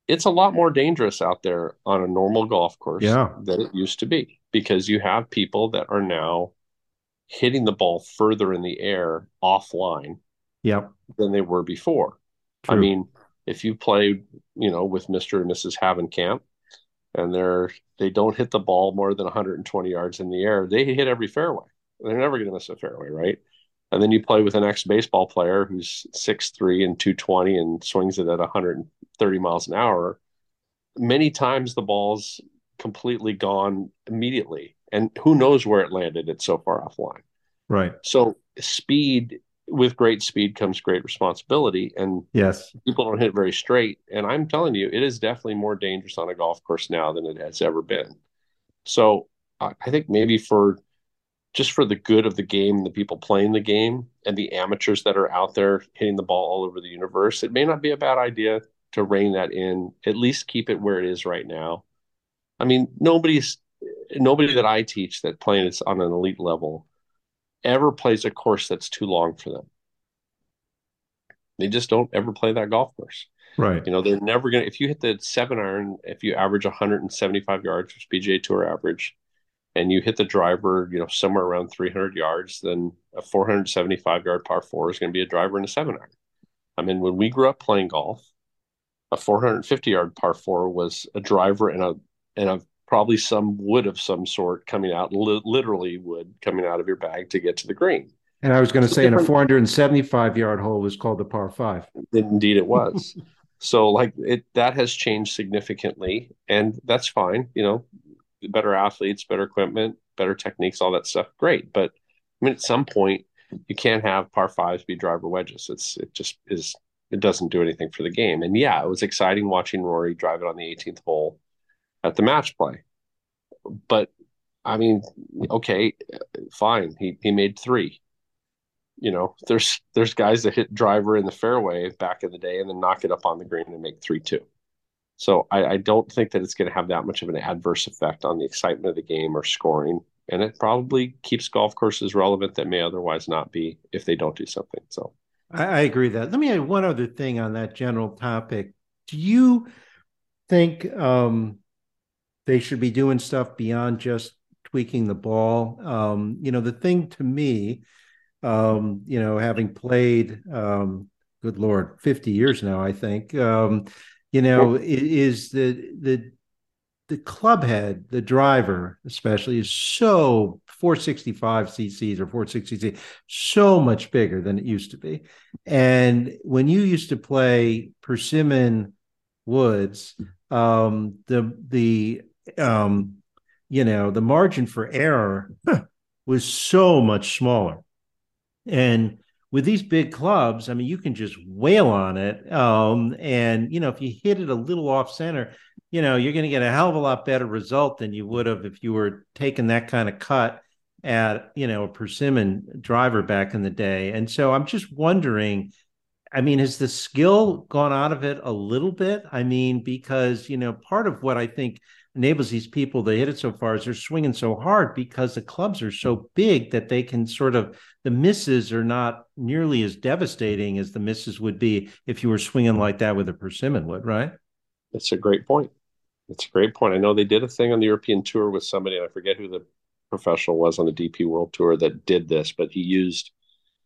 it's a lot more dangerous out there on a normal golf course yeah. than it used to be because you have people that are now hitting the ball further in the air offline yep. than they were before. True. I mean, if you played, you know, with Mr. and Mrs. Havenkamp and they're they don't hit the ball more than 120 yards in the air, they hit every fairway. They're never going to miss a fairway, right? And then you play with an ex baseball player who's 6'3 and 220 and swings it at 130 miles an hour. Many times the ball's completely gone immediately and who knows where it landed it's so far offline. Right. So speed with great speed comes great responsibility and yes. people don't hit very straight and i'm telling you it is definitely more dangerous on a golf course now than it has ever been. So i think maybe for just for the good of the game the people playing the game and the amateurs that are out there hitting the ball all over the universe it may not be a bad idea to rein that in at least keep it where it is right now. I mean nobody's nobody that I teach that playing on an elite level ever plays a course that's too long for them. They just don't ever play that golf course. Right. You know, they're never going to, if you hit the seven iron, if you average 175 yards, which PGA Tour average, and you hit the driver, you know, somewhere around 300 yards, then a 475 yard par four is going to be a driver and a seven iron. I mean, when we grew up playing golf, a 450 yard par four was a driver and a and a probably some wood of some sort coming out, li- literally wood coming out of your bag to get to the green. And I was going to say, in a 475 yard hole was called the par five. Indeed, it was. [laughs] so, like it, that has changed significantly, and that's fine. You know, better athletes, better equipment, better techniques, all that stuff. Great, but I mean, at some point, you can't have par fives be driver wedges. It's it just is it doesn't do anything for the game. And yeah, it was exciting watching Rory drive it on the 18th hole at the match play. But I mean, okay, fine. He he made three. You know, there's there's guys that hit driver in the fairway back in the day and then knock it up on the green and make three two. So I, I don't think that it's going to have that much of an adverse effect on the excitement of the game or scoring. And it probably keeps golf courses relevant that may otherwise not be if they don't do something. So I, I agree that. Let me add one other thing on that general topic. Do you think um, they should be doing stuff beyond just tweaking the ball? Um, you know, the thing to me, um, you know, having played, um, good Lord, 50 years now, I think, um, you know, is the, the, the club head, the driver especially, is so 465 cc's or 460 so much bigger than it used to be. And when you used to play persimmon woods, um, the the um, you know the margin for error was so much smaller, and with these big clubs, I mean, you can just wail on it. Um, and, you know, if you hit it a little off center, you know, you're going to get a hell of a lot better result than you would have if you were taking that kind of cut at, you know, a persimmon driver back in the day. And so I'm just wondering, I mean, has the skill gone out of it a little bit? I mean, because, you know, part of what I think enables these people to hit it so far is they're swinging so hard because the clubs are so big that they can sort of the misses are not nearly as devastating as the misses would be if you were swinging like that with a persimmon wood, right? That's a great point. That's a great point. I know they did a thing on the European tour with somebody, and I forget who the professional was on the DP World Tour that did this, but he used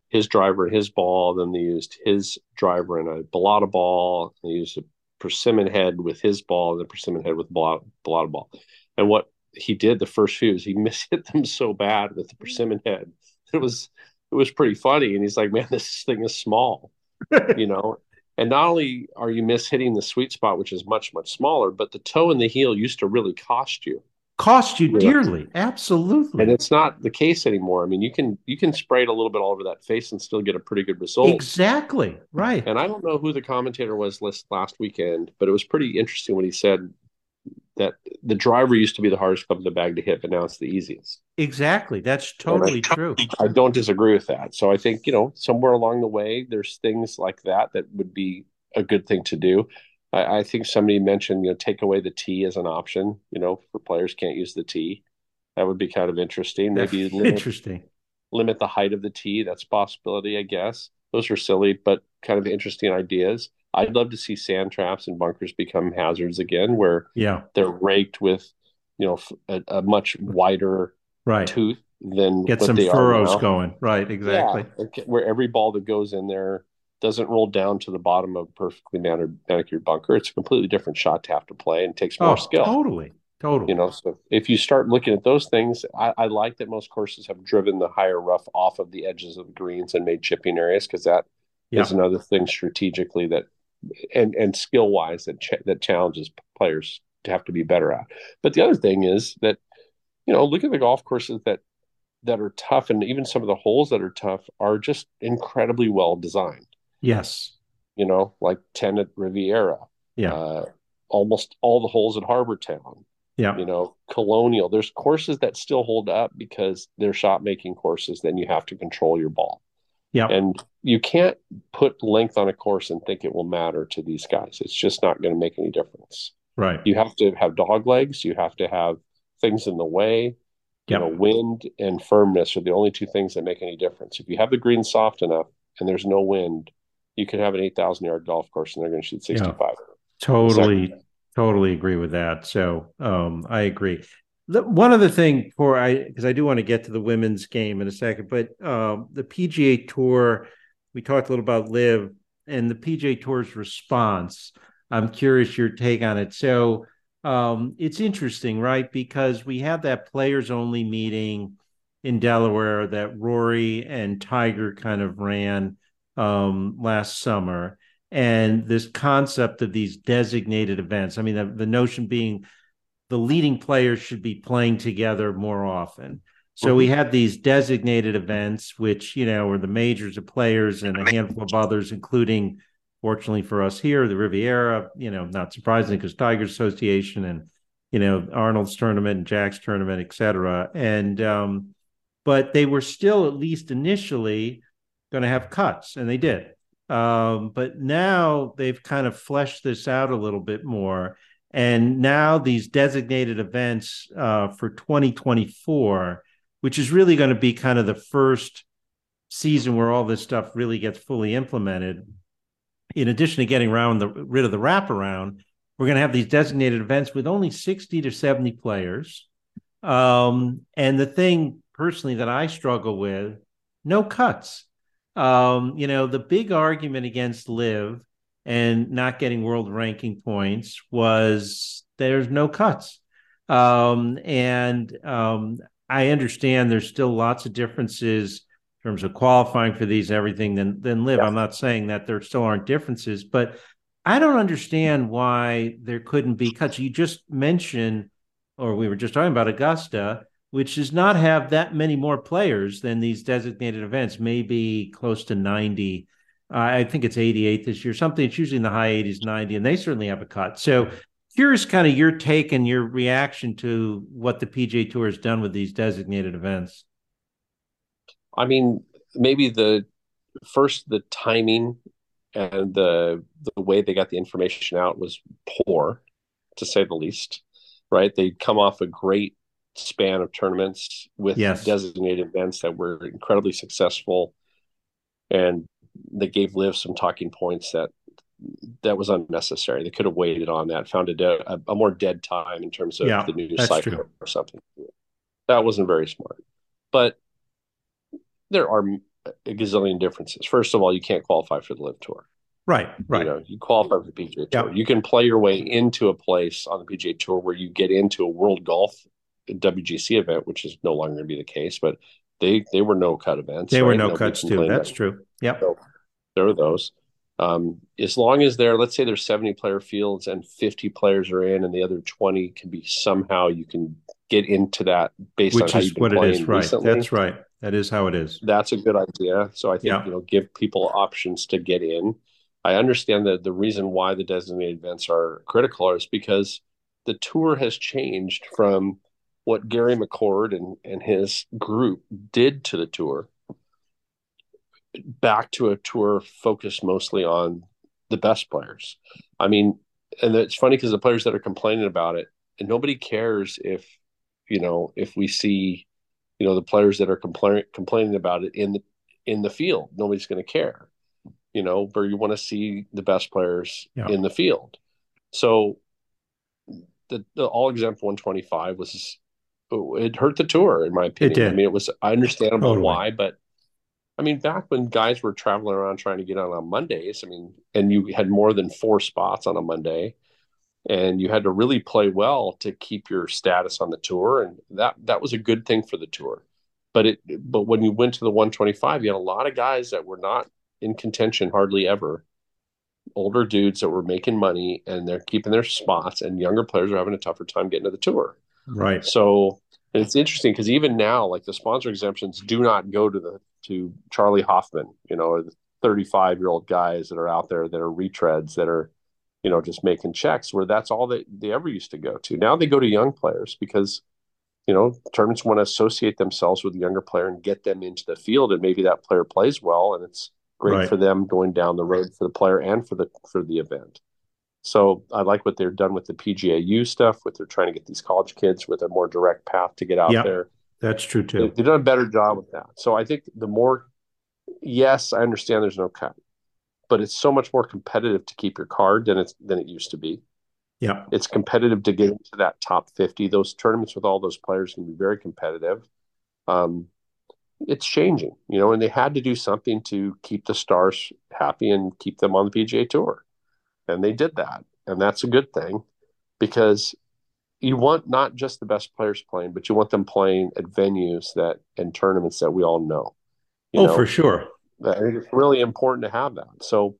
his driver his ball. Then they used his driver and a Balata ball. They used a persimmon head with his ball and the persimmon head with Balata ball. And what he did the first few is he [laughs] mishit them so bad with the mm-hmm. persimmon head. It was it was pretty funny. And he's like, man, this thing is small, [laughs] you know. And not only are you mishitting the sweet spot, which is much much smaller, but the toe and the heel used to really cost you cost you dearly. Absolutely. And it's not the case anymore. I mean you can you can spray it a little bit all over that face and still get a pretty good result. Exactly. Right. And i don't know who the commentator was last last weekend but it was pretty interesting when he said that the driver used to be the hardest club in the bag to hit but now it's the easiest. Exactly. That's totally I, true. I don't disagree with that. So i think you know somewhere along the way there's things like that that would be a good thing to do I, I, think somebody mentioned, you know, take away the tee as an option, you know, for players can't use the tee. That would be kind of interesting. Maybe limit, interesting. Limit the height of the tee. That's a possibility, I guess. Those are silly, but kind of interesting ideas. I'd love to see sand traps and bunkers become hazards again, where yeah they're raked with, you know, a, a much wider right. tooth than get some furrows going. Right, exactly. Yeah, where every ball that goes in there doesn't roll down to the bottom of a perfectly manicured, manicured bunker. It's a completely different shot to have to play and takes more oh, skill. Totally. Totally. You know, so if you start looking at those things, I, I, like that most courses have driven the higher rough off of the edges of the greens and made chipping areas because that yeah. is another thing strategically that and and skill wise that ch- that challenges players to have to be better at. But the other thing is that you know, look at the golf courses that that are tough and even some of the holes that are tough are just incredibly well designed. Yes. You know, like 10 at Riviera. Yeah. Uh, almost all the holes at Harbour Town. Yeah. You know, Colonial. There's courses that still hold up because they're shot making courses. Then you have to control your ball. Yeah. And you can't put length on a course and think it will matter to these guys. It's just not going to make any difference. Right. You have to have dog legs. You have to have things in the way. You know, wind and firmness are the only two things that make any difference. If you have the green soft enough and there's no wind, you could have an 8,000 yard golf course and they're going to shoot 65. Yeah, totally, totally agree with that. So um, I agree. One other thing for I, because I do want to get to the women's game in a second, but um, the PGA Tour, we talked a little about LIV and the PGA Tour's response. I'm curious your take on it. So um, it's interesting, right? Because we had that players only meeting in Delaware that Rory and Tiger kind of ran um, last summer, and this concept of these designated events. I mean, the, the notion being the leading players should be playing together more often. So mm-hmm. we had these designated events, which, you know, were the majors of players and a handful of others, including, fortunately for us here, the Riviera, you know, not surprising because Tigers Association and, you know, Arnold's tournament and Jack's tournament, et cetera. And, um, but they were still, at least initially, going to have cuts, and they did. Um, but now they've kind of fleshed this out a little bit more. And now these designated events uh, for 2024 which is really going to be kind of the first season where all this stuff really gets fully implemented. In addition to getting around the rid of the wraparound, we're going to have these designated events with only 60 to 70 players. Um, and the thing personally that I struggle with, no cuts. Um, you know, the big argument against LIV and not getting world ranking points was there's no cuts. Um, and um, I understand there's still lots of differences in terms of qualifying for these everything than than LIV. Yeah. I'm not saying that there still aren't differences, but I don't understand why there couldn't be cuts. You just mentioned, or we were just talking about Augusta, which does not have that many more players than these designated events, maybe close to 90. Uh, I think it's 88 this year, something. It's usually in the high 80s, 90, and they certainly have a cut. So curious kind of your take and your reaction to what the PGA Tour has done with these designated events. I mean, maybe the first the timing and the the way they got the information out was poor, to say the least. Right? They'd come off a great span of tournaments with yes. designated events that were incredibly successful, and they gave LIV some talking points that that was unnecessary. They could have waited on that, found a, de- a, a more dead time in terms of yeah, the news cycle true. or something. That wasn't very smart. But there are a gazillion differences. First of all, you can't qualify for the LIV Tour. Right, right. You know, you qualify for the PGA Tour. Yep. You can play your way into a place on the PGA Tour where you get into a World Golf WGC event, which is no longer going to be the case. But they they were no cut events. They right? were no Nobody cuts too. That's true. Yep. So there are those. Um, as long as there, let's say there's 70 player fields and 50 players are in, and the other 20 can be somehow you can get into that based Which on how you've what it is, right? Recently. That's right. That is how it is. That's a good idea. So I think yeah. you know give people options to get in. I understand that the reason why the designated events are critical is because the tour has changed from what Gary McCord and, and his group did to the tour back to a tour focused mostly on the best players. I mean, and it's funny because the players that are complaining about it, and nobody cares if, you know, if we see, you know, the players that are complaining complaining about it in the in the field, nobody's going to care. You know, where you want to see the best players yeah. in the field. So, the, the all exempt 125 was it hurt the tour in my opinion. I mean, it was I understandable totally. why, but I mean, back when guys were traveling around trying to get on on Mondays, I mean, and you had more than four spots on a Monday, and you had to really play well to keep your status on the tour, and that that was a good thing for the tour. But it, but when you went to the 125, you had a lot of guys that were not in contention hardly ever. Older dudes that were making money and they're keeping their spots, and younger players are having a tougher time getting to the tour. Right. So it's interesting because even now, like the sponsor exemptions do not go to the to Charlie Hoffman, you know, or the 35 year old guys that are out there that are retreads that are, you know, just making checks where that's all they, they ever used to go to. Now they go to young players because, you know, tournaments want to associate themselves with a younger player and get them into the field. And maybe that player plays well and it's great right. for them going down the road for the player and for the, for the event. So I like what they've done with the PGAU stuff, with they're trying to get these college kids with a more direct path to get out there. That's true too. They've done a better job with that. So I think the more, yes, I understand there's no cut, but it's so much more competitive to keep your card than it's than it used to be. Yeah, it's competitive to get into that top fifty. Those tournaments with all those players can be very competitive. Um, it's changing, you know, and they had to do something to keep the stars happy and keep them on the PGA Tour, and they did that, and that's a good thing because you want not just the best players playing, but you want them playing at venues that and tournaments that we all know. oh, know, for sure. I think it's really important to have that. So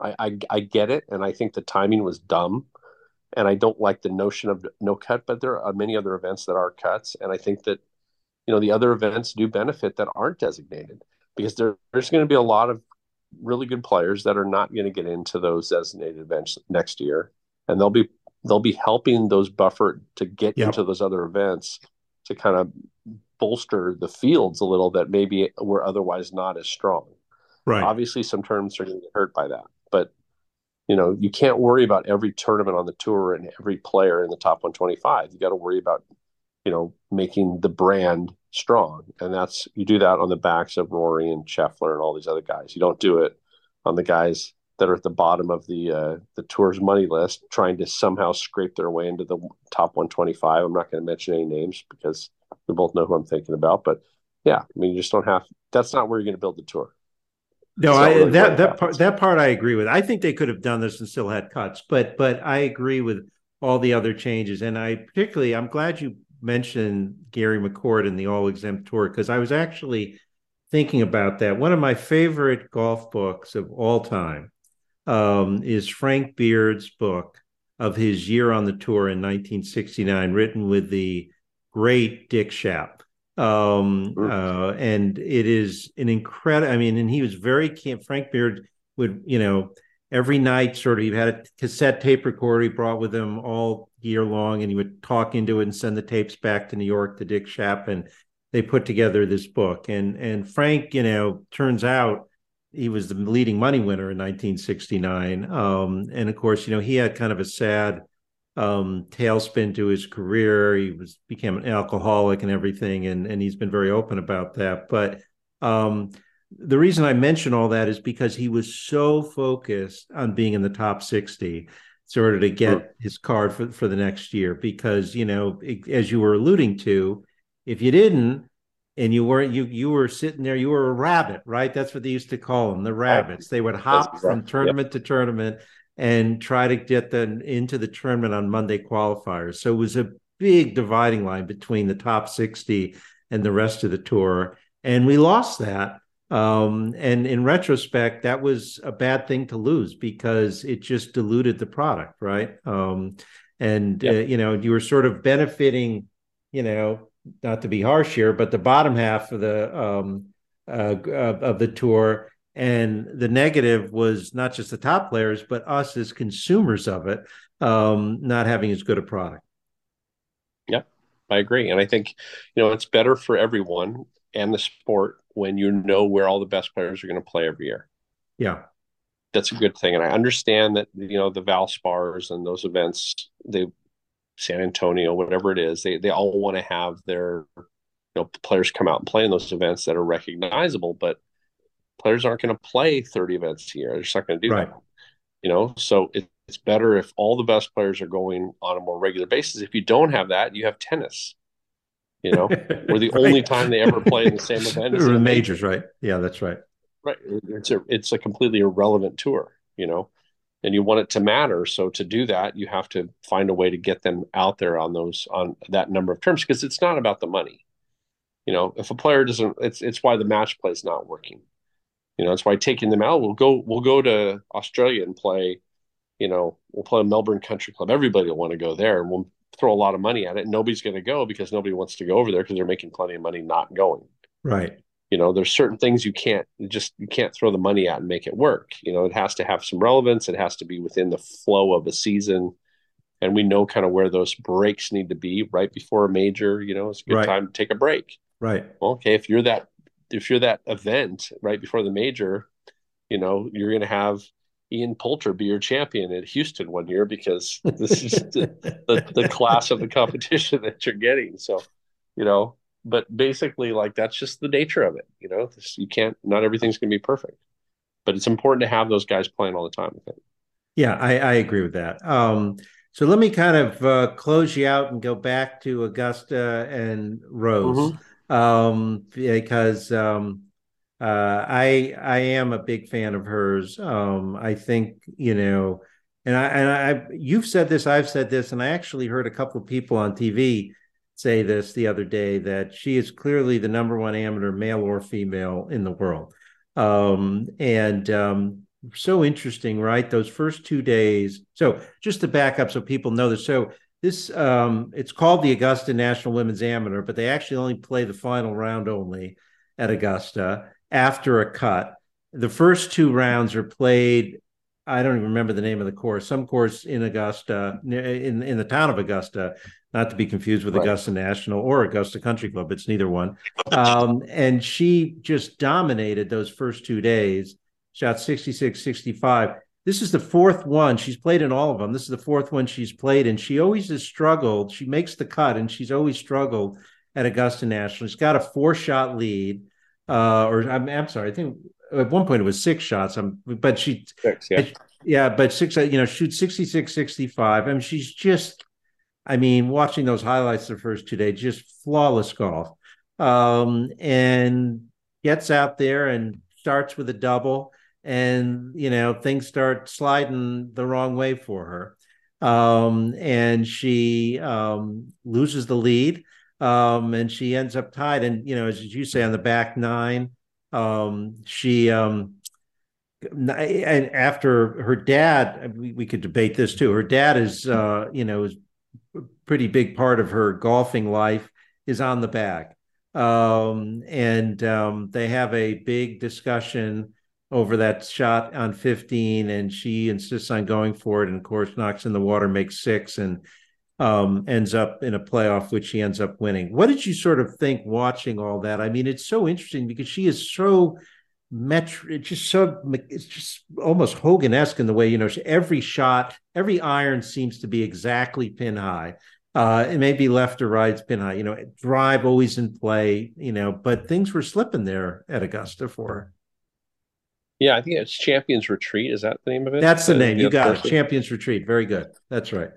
I, I, I get it, and I think the timing was dumb, and I don't like the notion of no cut. But there are many other events that are cuts, and I think that you know the other events do benefit that aren't designated because there, there's going to be a lot of really good players that are not going to get into those designated events next year, and they'll be they'll be helping those buffer to get yep. into those other events to kind of bolster the fields a little that maybe were otherwise not as strong. Right. Obviously, some tournaments are going to get hurt by that, but you know you can't worry about every tournament on the tour and every player in the top 125. You got to worry about you know making the brand strong, and that's you do that on the backs of Rory and Scheffler and all these other guys. You don't do it on the guys that are at the bottom of the uh, the tour's money list, trying to somehow scrape their way into the top 125. I'm not going to mention any names because we both know who I'm thinking about. But yeah, I mean, you just don't have. That's not where you're going to build the tour. No, I, really that that part that part I agree with. I think they could have done this and still had cuts, but but I agree with all the other changes, and I particularly I'm glad you mentioned Gary McCord and the All Exempt Tour because I was actually thinking about that. One of my favorite golf books of all time um, is Frank Beard's book of his year on the tour in 1969, written with the great Dick Schaap um uh and it is an incredible i mean and he was very frank beard would you know every night sort of he had a cassette tape recorder he brought with him all year long and he would talk into it and send the tapes back to new york to dick schaap and they put together this book and and frank you know turns out he was the leading money winner in 1969 um and of course you know he had kind of a sad um, tailspin to his career. He was became an alcoholic and everything, and and he's been very open about that. But um, the reason I mention all that is because he was so focused on being in the top sixty, sort of to get sure. his card for for the next year. Because you know, it, as you were alluding to, if you didn't. And you weren't you you were sitting there. You were a rabbit, right? That's what they used to call them, the rabbits. They would hop exactly. from tournament yep. to tournament, and try to get them into the tournament on Monday qualifiers. So it was a big dividing line between the top 60 and the rest of the tour. And we lost that. Um, and in retrospect, that was a bad thing to lose because it just diluted the product, right? Um, and, yep. uh, you know, you were sort of benefiting, you know, not to be harsh here, but the bottom half of the, um, uh, of the tour and the negative was not just the top players, but us as consumers of it, um, not having as good a product. Yep, I agree. And I think, you know, it's better for everyone and the sport when you know where all the best players are going to play every year. Yeah. That's a good thing. And I understand that, you know, the Valspars and those events, they, San Antonio, whatever it is, they, they all want to have their, you know, players come out and play in those events that are recognizable. But players aren't going to play 30 events a year. They're just not going to do right. that. You know, so it, it's better if all the best players are going on a more regular basis. If you don't have that, you have tennis. You know, [laughs] where the right. only time they ever play in the same event is the majors, right? Yeah, that's right. Right. It's a it's a completely irrelevant tour, you know, and you want it to matter. So to do that, you have to find a way to get them out there on those on that number of terms because it's not about the money. You know, if a player doesn't, it's it's why the match play is not working you know, that's why taking them out, we'll go we'll go to Australia and play, you know, we'll play a Melbourne Country Club. Everybody will want to go there and we'll throw a lot of money at it. Nobody's going to go because nobody wants to go over there because they're making plenty of money not going. Right. You know, there's certain things you can't just you can't throw the money at and make it work. You know, it has to have some relevance. It has to be within the flow of a season. And we know kind of where those breaks need to be right before a major, you know, it's a good right. time to take a break. Right. Well, okay, if you're that if you're that event right before the major, you know, you're going to have Ian Poulter be your champion at Houston one year because [laughs] this is the, the, the, class of the competition [laughs] that you're getting. So, you know, but basically, like that's just the nature of it. You know, this, you can't. Not everything's going to be perfect, but it's important to have those guys playing all the time. I think. Yeah, I, I agree with that. Um, so let me kind of uh, close you out and go back to Augusta and Rose. Mm-hmm um, because um, uh, I I am a big fan of hers. Um, I think you know, and I and I you've said this, I've said this, and I actually heard a couple of people on TV say this the other day that she is clearly the number one amateur, male or female, in the world. Um, and um, so interesting, right? Those first two days. So just to back up, so people know this. So this um, it's called the Augusta National Women's Amateur, but they actually only play the final round only at Augusta after a cut. The first two rounds are played. I don't even remember the name of the course. Some course in Augusta, in in the town of Augusta, not to be confused with right. Augusta National or Augusta Country Club. It's neither one. Um, and she just dominated those first two days. Shot 66, 65 this is the fourth one she's played in all of them. This is the fourth one she's played, and she always has struggled. She makes the cut, and she's always struggled at Augusta National. She's got a four shot lead, uh, or I'm, I'm, sorry, I think at one point it was six shots. I'm, but she, six, yeah, yeah, but six, you know, shoots 66, 65. I mean, she's just, I mean, watching those highlights the first two days, just flawless golf, um, and gets out there and starts with a double and you know things start sliding the wrong way for her um, and she um, loses the lead um, and she ends up tied. And you know as you say on the back nine um, she um, and after her dad we, we, could debate this too. Her dad is uh, you know is a pretty big part of her golfing life is on the back. Um, and they have a big discussion over that shot on 15 and she insists on going for it. And of course knocks in the water makes six and um, ends up in a playoff which she ends up winning what did you sort of think watching all that i mean it's so interesting because she is so metro it's just so it's just almost hogan-esque in the way you know every shot every iron seems to be exactly pin high uh, it may be left or right, pin high, you know, drive always in play, you know, but things were slipping there at Augusta for her. Yeah, I think it's Champions Retreat. Is that the name of it? That's the name. You got it. Champions Retreat. Very good. That's right.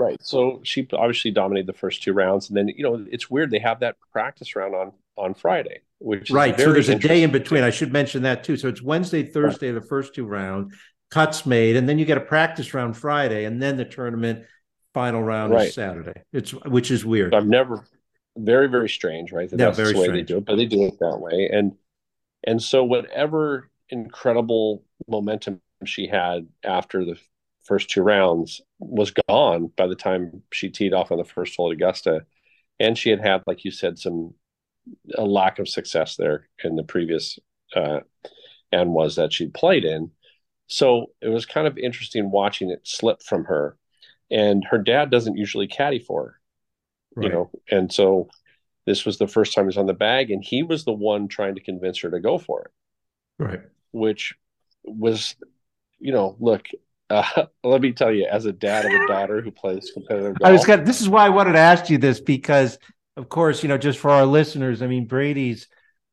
Right. So she obviously dominated the first two rounds, and then you know it's weird they have that practice round on on Friday, which right. so there's a day in between. I should mention that too. So it's Wednesday, Thursday, right. the first two rounds, cuts made, and then you get a practice round Friday, and then the tournament final round right. is Saturday. It's which is weird. I've never very very strange, right? That yeah, that's very the way strange. they do it, but they do it that way, and and so whatever incredible momentum she had after the first two rounds was gone by the time she teed off on the first hole at Augusta. And she had had, like you said, some a lack of success there in the previous uh, and was that she played in. So it was kind of interesting watching it slip from her. And her dad doesn't usually caddy for her, right. you know. And so this was the first time he's on the bag, and he was the one trying to convince her to go for it. Right which was, you know, look, uh, [laughs] let me tell you, as a dad of a daughter who plays competitive golf, I was got. This is why I wanted to ask you this because, of course, you know, just for our listeners, I mean, Brady's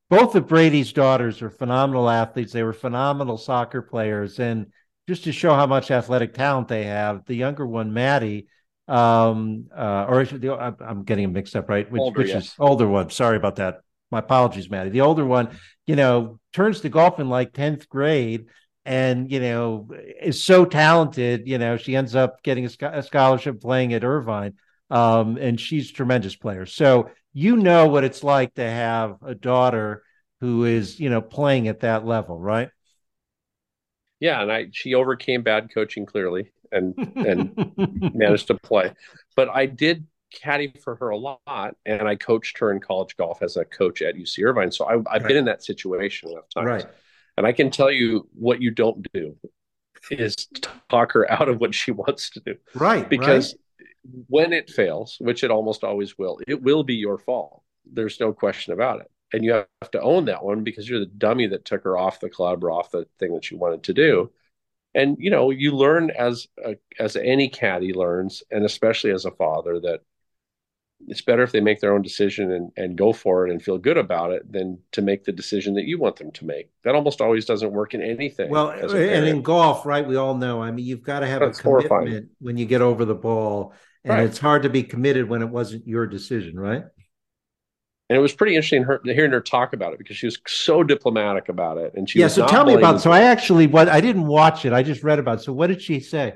both of Brady's daughters are phenomenal athletes. They were phenomenal soccer players, and just to show how much athletic talent they have, the younger one, Maddie, um, uh, or the, I'm getting them mixed up, right? Which, older, which yes. is older one. Sorry about that. My apologies, Maddie. The older one, you know, turns to golf in like 10th grade and, you know, is so talented. You know, she ends up getting a, scholarship playing at Irvine. Um, and she's a tremendous player. So you know what it's like to have a daughter who is, you know, playing at that level, right? Yeah, and I she overcame bad coaching clearly and and [laughs] managed to play. But I did caddy for her a lot, and I coached her in college golf as a coach at UC Irvine. So I, have right. been in that situation enough times, right. And I can tell you what you don't do is talk her out of what she [laughs] wants to do, right? Because right. when it fails, which it almost always will, it will be your fault. There's no question about it, and you have to own that one because you're the dummy that took her off the club or off the thing that she wanted to do and you know you learn as a, as any caddy learns and especially as a father that it's better if they make their own decision and, and go for it and feel good about it than to make the decision that you want them to make. That almost always doesn't work in anything. Well, and in golf, right? We all know. I mean, you've got to have That's a commitment horrifying. when you get over the ball, and right. it's hard to be committed when it wasn't your decision, right? And it was pretty interesting her, hearing her talk about it because she was so diplomatic about it. And she yeah. so tell me about. It. So I actually what I didn't watch it. I just read about. it. So what did she say?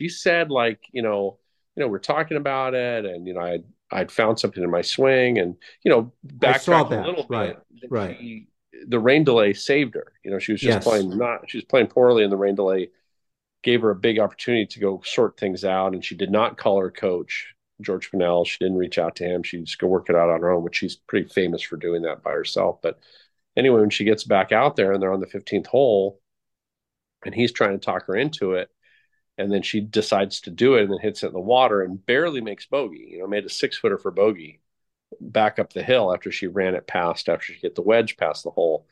She said like you know you know, we're talking about it, and you know, I'd I'd found something in my swing, and you know, backtrack a little right, bit. Right. She, the rain delay saved her. You know, she was just yes. playing not. She was playing poorly, and the rain delay gave her a big opportunity to go sort things out, and she did not call her coach George Pinnell. She didn't reach out to him. She just go work it out on her own, which she's pretty famous for doing that by herself. But anyway, when she gets back out there and they're on the 15th hole, and he's trying to talk her into it, and then she decides to do it and then hits it in the water and barely makes bogey. You know, made a six footer for bogey back up the hill after she ran it past after she hit the wedge past the hole,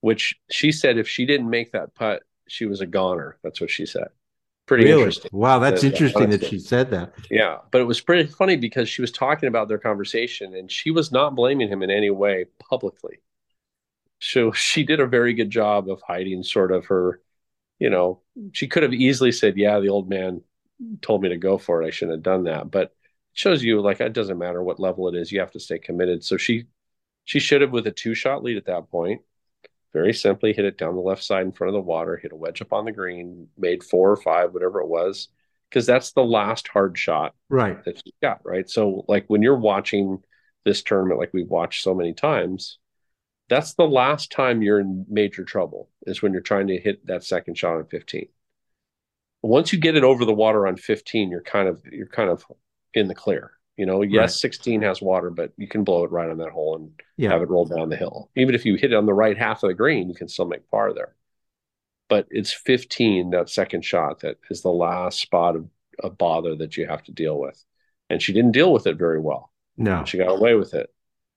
which she said if she didn't make that putt, she was a goner. That's what she said. Pretty really? interesting. Wow, that's that, interesting that, that she said that. Yeah, but it was pretty funny because she was talking about their conversation and she was not blaming him in any way publicly. So she did a very good job of hiding sort of her, you know, she could have easily said, "Yeah, the old man told me to go for it. I shouldn't have done that." But it shows you like it doesn't matter what level it is, you have to stay committed. So she she should have with a two shot lead at that point very simply hit it down the left side in front of the water, hit a wedge up on the green, made four or five, whatever it was, because that's the last hard shot right that you got, right? So like when you're watching this tournament, like we've watched so many times, that's the last time you're in major trouble is when you're trying to hit that second shot on 15. Once you get it over the water on 15, you're kind of you're kind of in the clear. You know, yes, right. 16 has water, but you can blow it right on that hole and yeah. have it roll down the hill. Even if you hit it on the right half of the green, you can still make par there. But it's 15, that second shot, that is the last spot of, of bother that you have to deal with. And she didn't deal with it very well. No. She got away with it.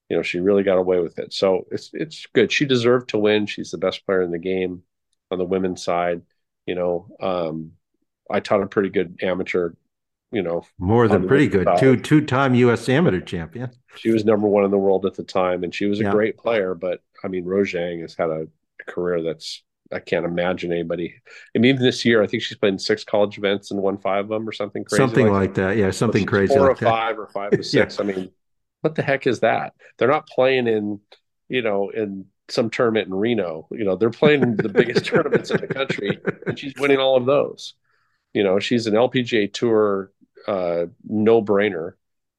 You know, she really got away with it. So it's it's good. She deserved to win. She's the best player in the game on the women's side. You know, um, I taught a pretty good amateur you know more than pretty good two two time us amateur champion she was number one in the world at the time and she was a yeah. great player but i mean Rose Zhang has had a career that's i can't imagine anybody I mean, even this year i think she's played in six college events and won five of them or something crazy something like, like that. yeah something crazy four like or five or five or [laughs] six yeah. i mean what the heck is that they're not playing in you know in some tournament in reno you know they're playing the biggest [laughs] tournaments in the country and she's winning all of those you know she's an lpga tour uh, no brainer,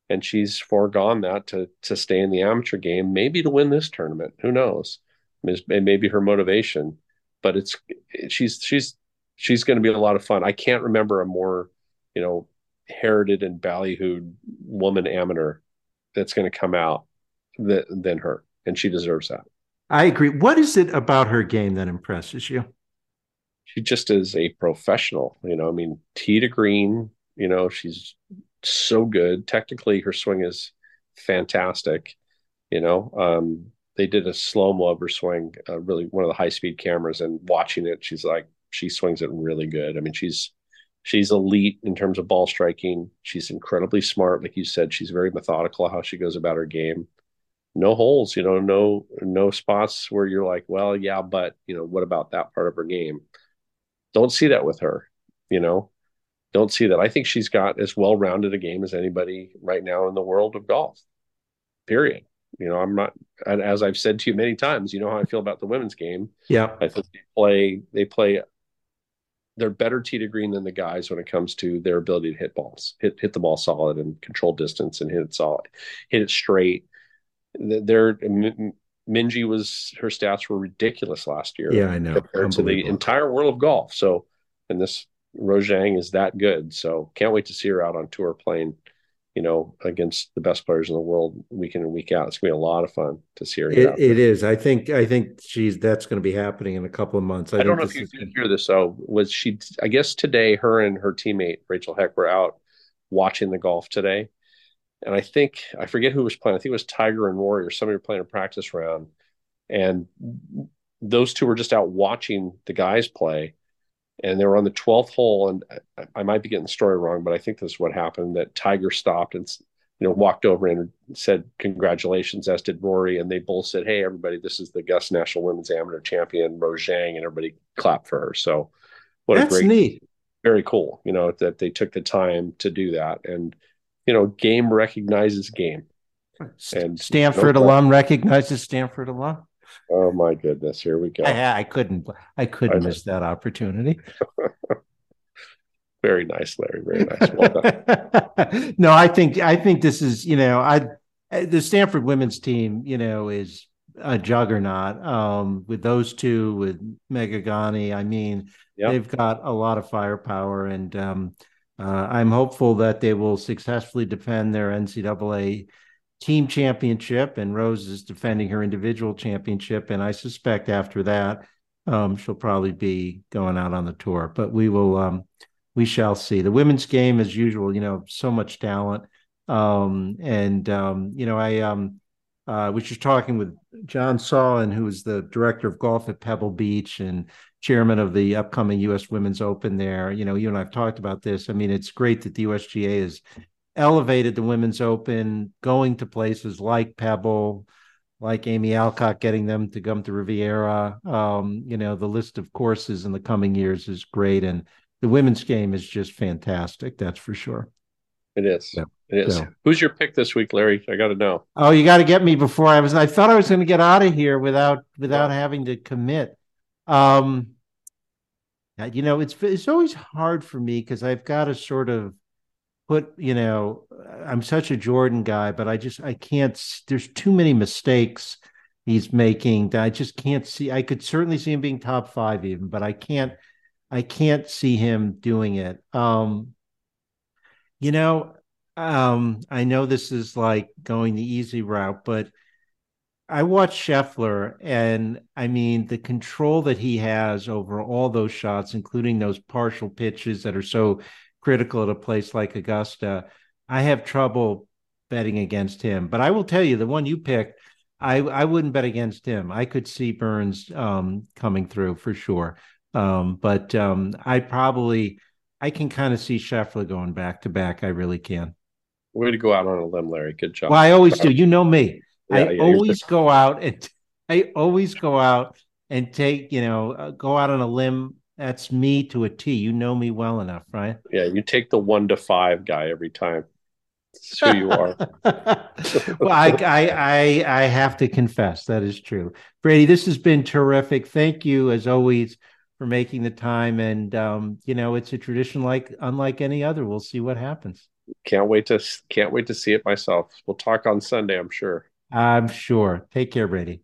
and she's foregone that to to stay in the amateur game, maybe to win this tournament. Who knows? It may be her motivation, but it's she's she's she's going to be a lot of fun. I can't remember a more you know herited and ballyhooed woman amateur that's going to come out th- than her, and she deserves that. I agree. What is it about her game that impresses you? She just is a professional. You know, I mean, tee to green, you know, she's so good. Technically, her swing is fantastic. You know, um, they did a slow mo of her swing, uh, really one of the high speed cameras, and watching it, she's like, she swings it really good. I mean, she's she's elite in terms of ball striking. She's incredibly smart, like you said. She's very methodical how she goes about her game. No holes, you know, no no spots where you're like, well, yeah, but you know, what about that part of her game? Don't see that with her, you know don't see that. I think she's got as well rounded a game as anybody right now in the world of golf. Period. You know, I'm not, as I've said to you many times, you know how I feel about the women's game. Yeah. I think they play, they play, they're better tee to green than the guys when it comes to their ability to hit balls, hit, hit the ball solid and control distance and hit it solid, hit it straight. They're, Minjee was, her stats were ridiculous last year. Yeah, I know. Compared to the entire world of golf. So, and this Rose Zhang is that good. So can't wait to see her out on tour playing, you know, against the best players in the world week in and week out. It's gonna be a lot of fun to see her. It, it is. I think. I think she's that's going to be happening in a couple of months. I, I don't know if you did hear this. though. was she? I guess today, her and her teammate Rachel Heck were out watching the golf today, and I think I forget who was playing. I think it was Tiger and Rory or somebody were playing a practice round, and those two were just out watching the guys play and they were on the 12th hole and I, I, might be getting the story wrong but i think this is what happened that tiger stopped and you know walked over and said congratulations as did rory and they both said hey everybody this is the Augusta National women's amateur champion rose zhang and everybody clapped for her. So what That's a great neat. very cool you know that they took the time to do that and you know game recognizes game. And stanford no alum recognizes stanford alum Oh my goodness, here we go. I, I couldn't I couldn't I miss that opportunity. [laughs] very nice, Larry. Very nice. Well [laughs] no, I think I think this is, you know, I the Stanford women's team, you know, is a juggernaut. Um, with those two, with Megha Ganne, I mean, yep. they've got a lot of firepower, and um, uh, I'm hopeful that they will successfully defend their NCAA team championship, and Rose is defending her individual championship. And I suspect after that, um, she'll probably be going out on the tour. But we will, um, we shall see. The women's game, as usual, you know, so much talent. Um, and um, you know, I um, uh, was just talking with John Sawin, who is the director of golf at Pebble Beach and chairman of the upcoming U.S. Women's Open. There, you know, you and I've talked about this. I mean, it's great that the USGA is elevated the women's open, going to places like Pebble, like Amy Alcott, getting them to come to Riviera. Um, you know, the list of courses in the coming years is great, and the women's game is just fantastic. That's for sure. It is. Yeah. It is. So. Who's your pick this week, Larry? I got to know. Oh, you got to get me before I was. I thought I was going to get out of here without without having to commit. Um, you know, it's it's always hard for me because I've got to sort of put you know i'm such a jordan guy but i just i can't there's too many mistakes he's making that i just can't see i could certainly see him being top five even but i can't i can't see him doing it. Um you know um i know this is like going the easy route but i watched scheffler and i mean the control that he has over all those shots including those partial pitches that are so critical at a place like Augusta. I have trouble betting against him, but I will tell you the one you picked, I I wouldn't bet against him. I could see Burns um, coming through for sure, um, but um, I probably I can kind of see Scheffler going back to back. I really can. Way to go out on a limb, Larry. Good job. Well, I always do. You know me. Yeah, I yeah, always go out and I always go out and take you know uh, go out on a limb that's me to a T. You know me well enough, right? Yeah, you take the one to five guy every time. That's who you are. [laughs] well, I, I, I, I have to confess that is true. Brady, this has been terrific. Thank you, as always, for making the time. And um, you know, it's a tradition like unlike any other. We'll see what happens. Can't wait to can't wait to see it myself. We'll talk on Sunday, I'm sure. I'm sure. Take care, Brady.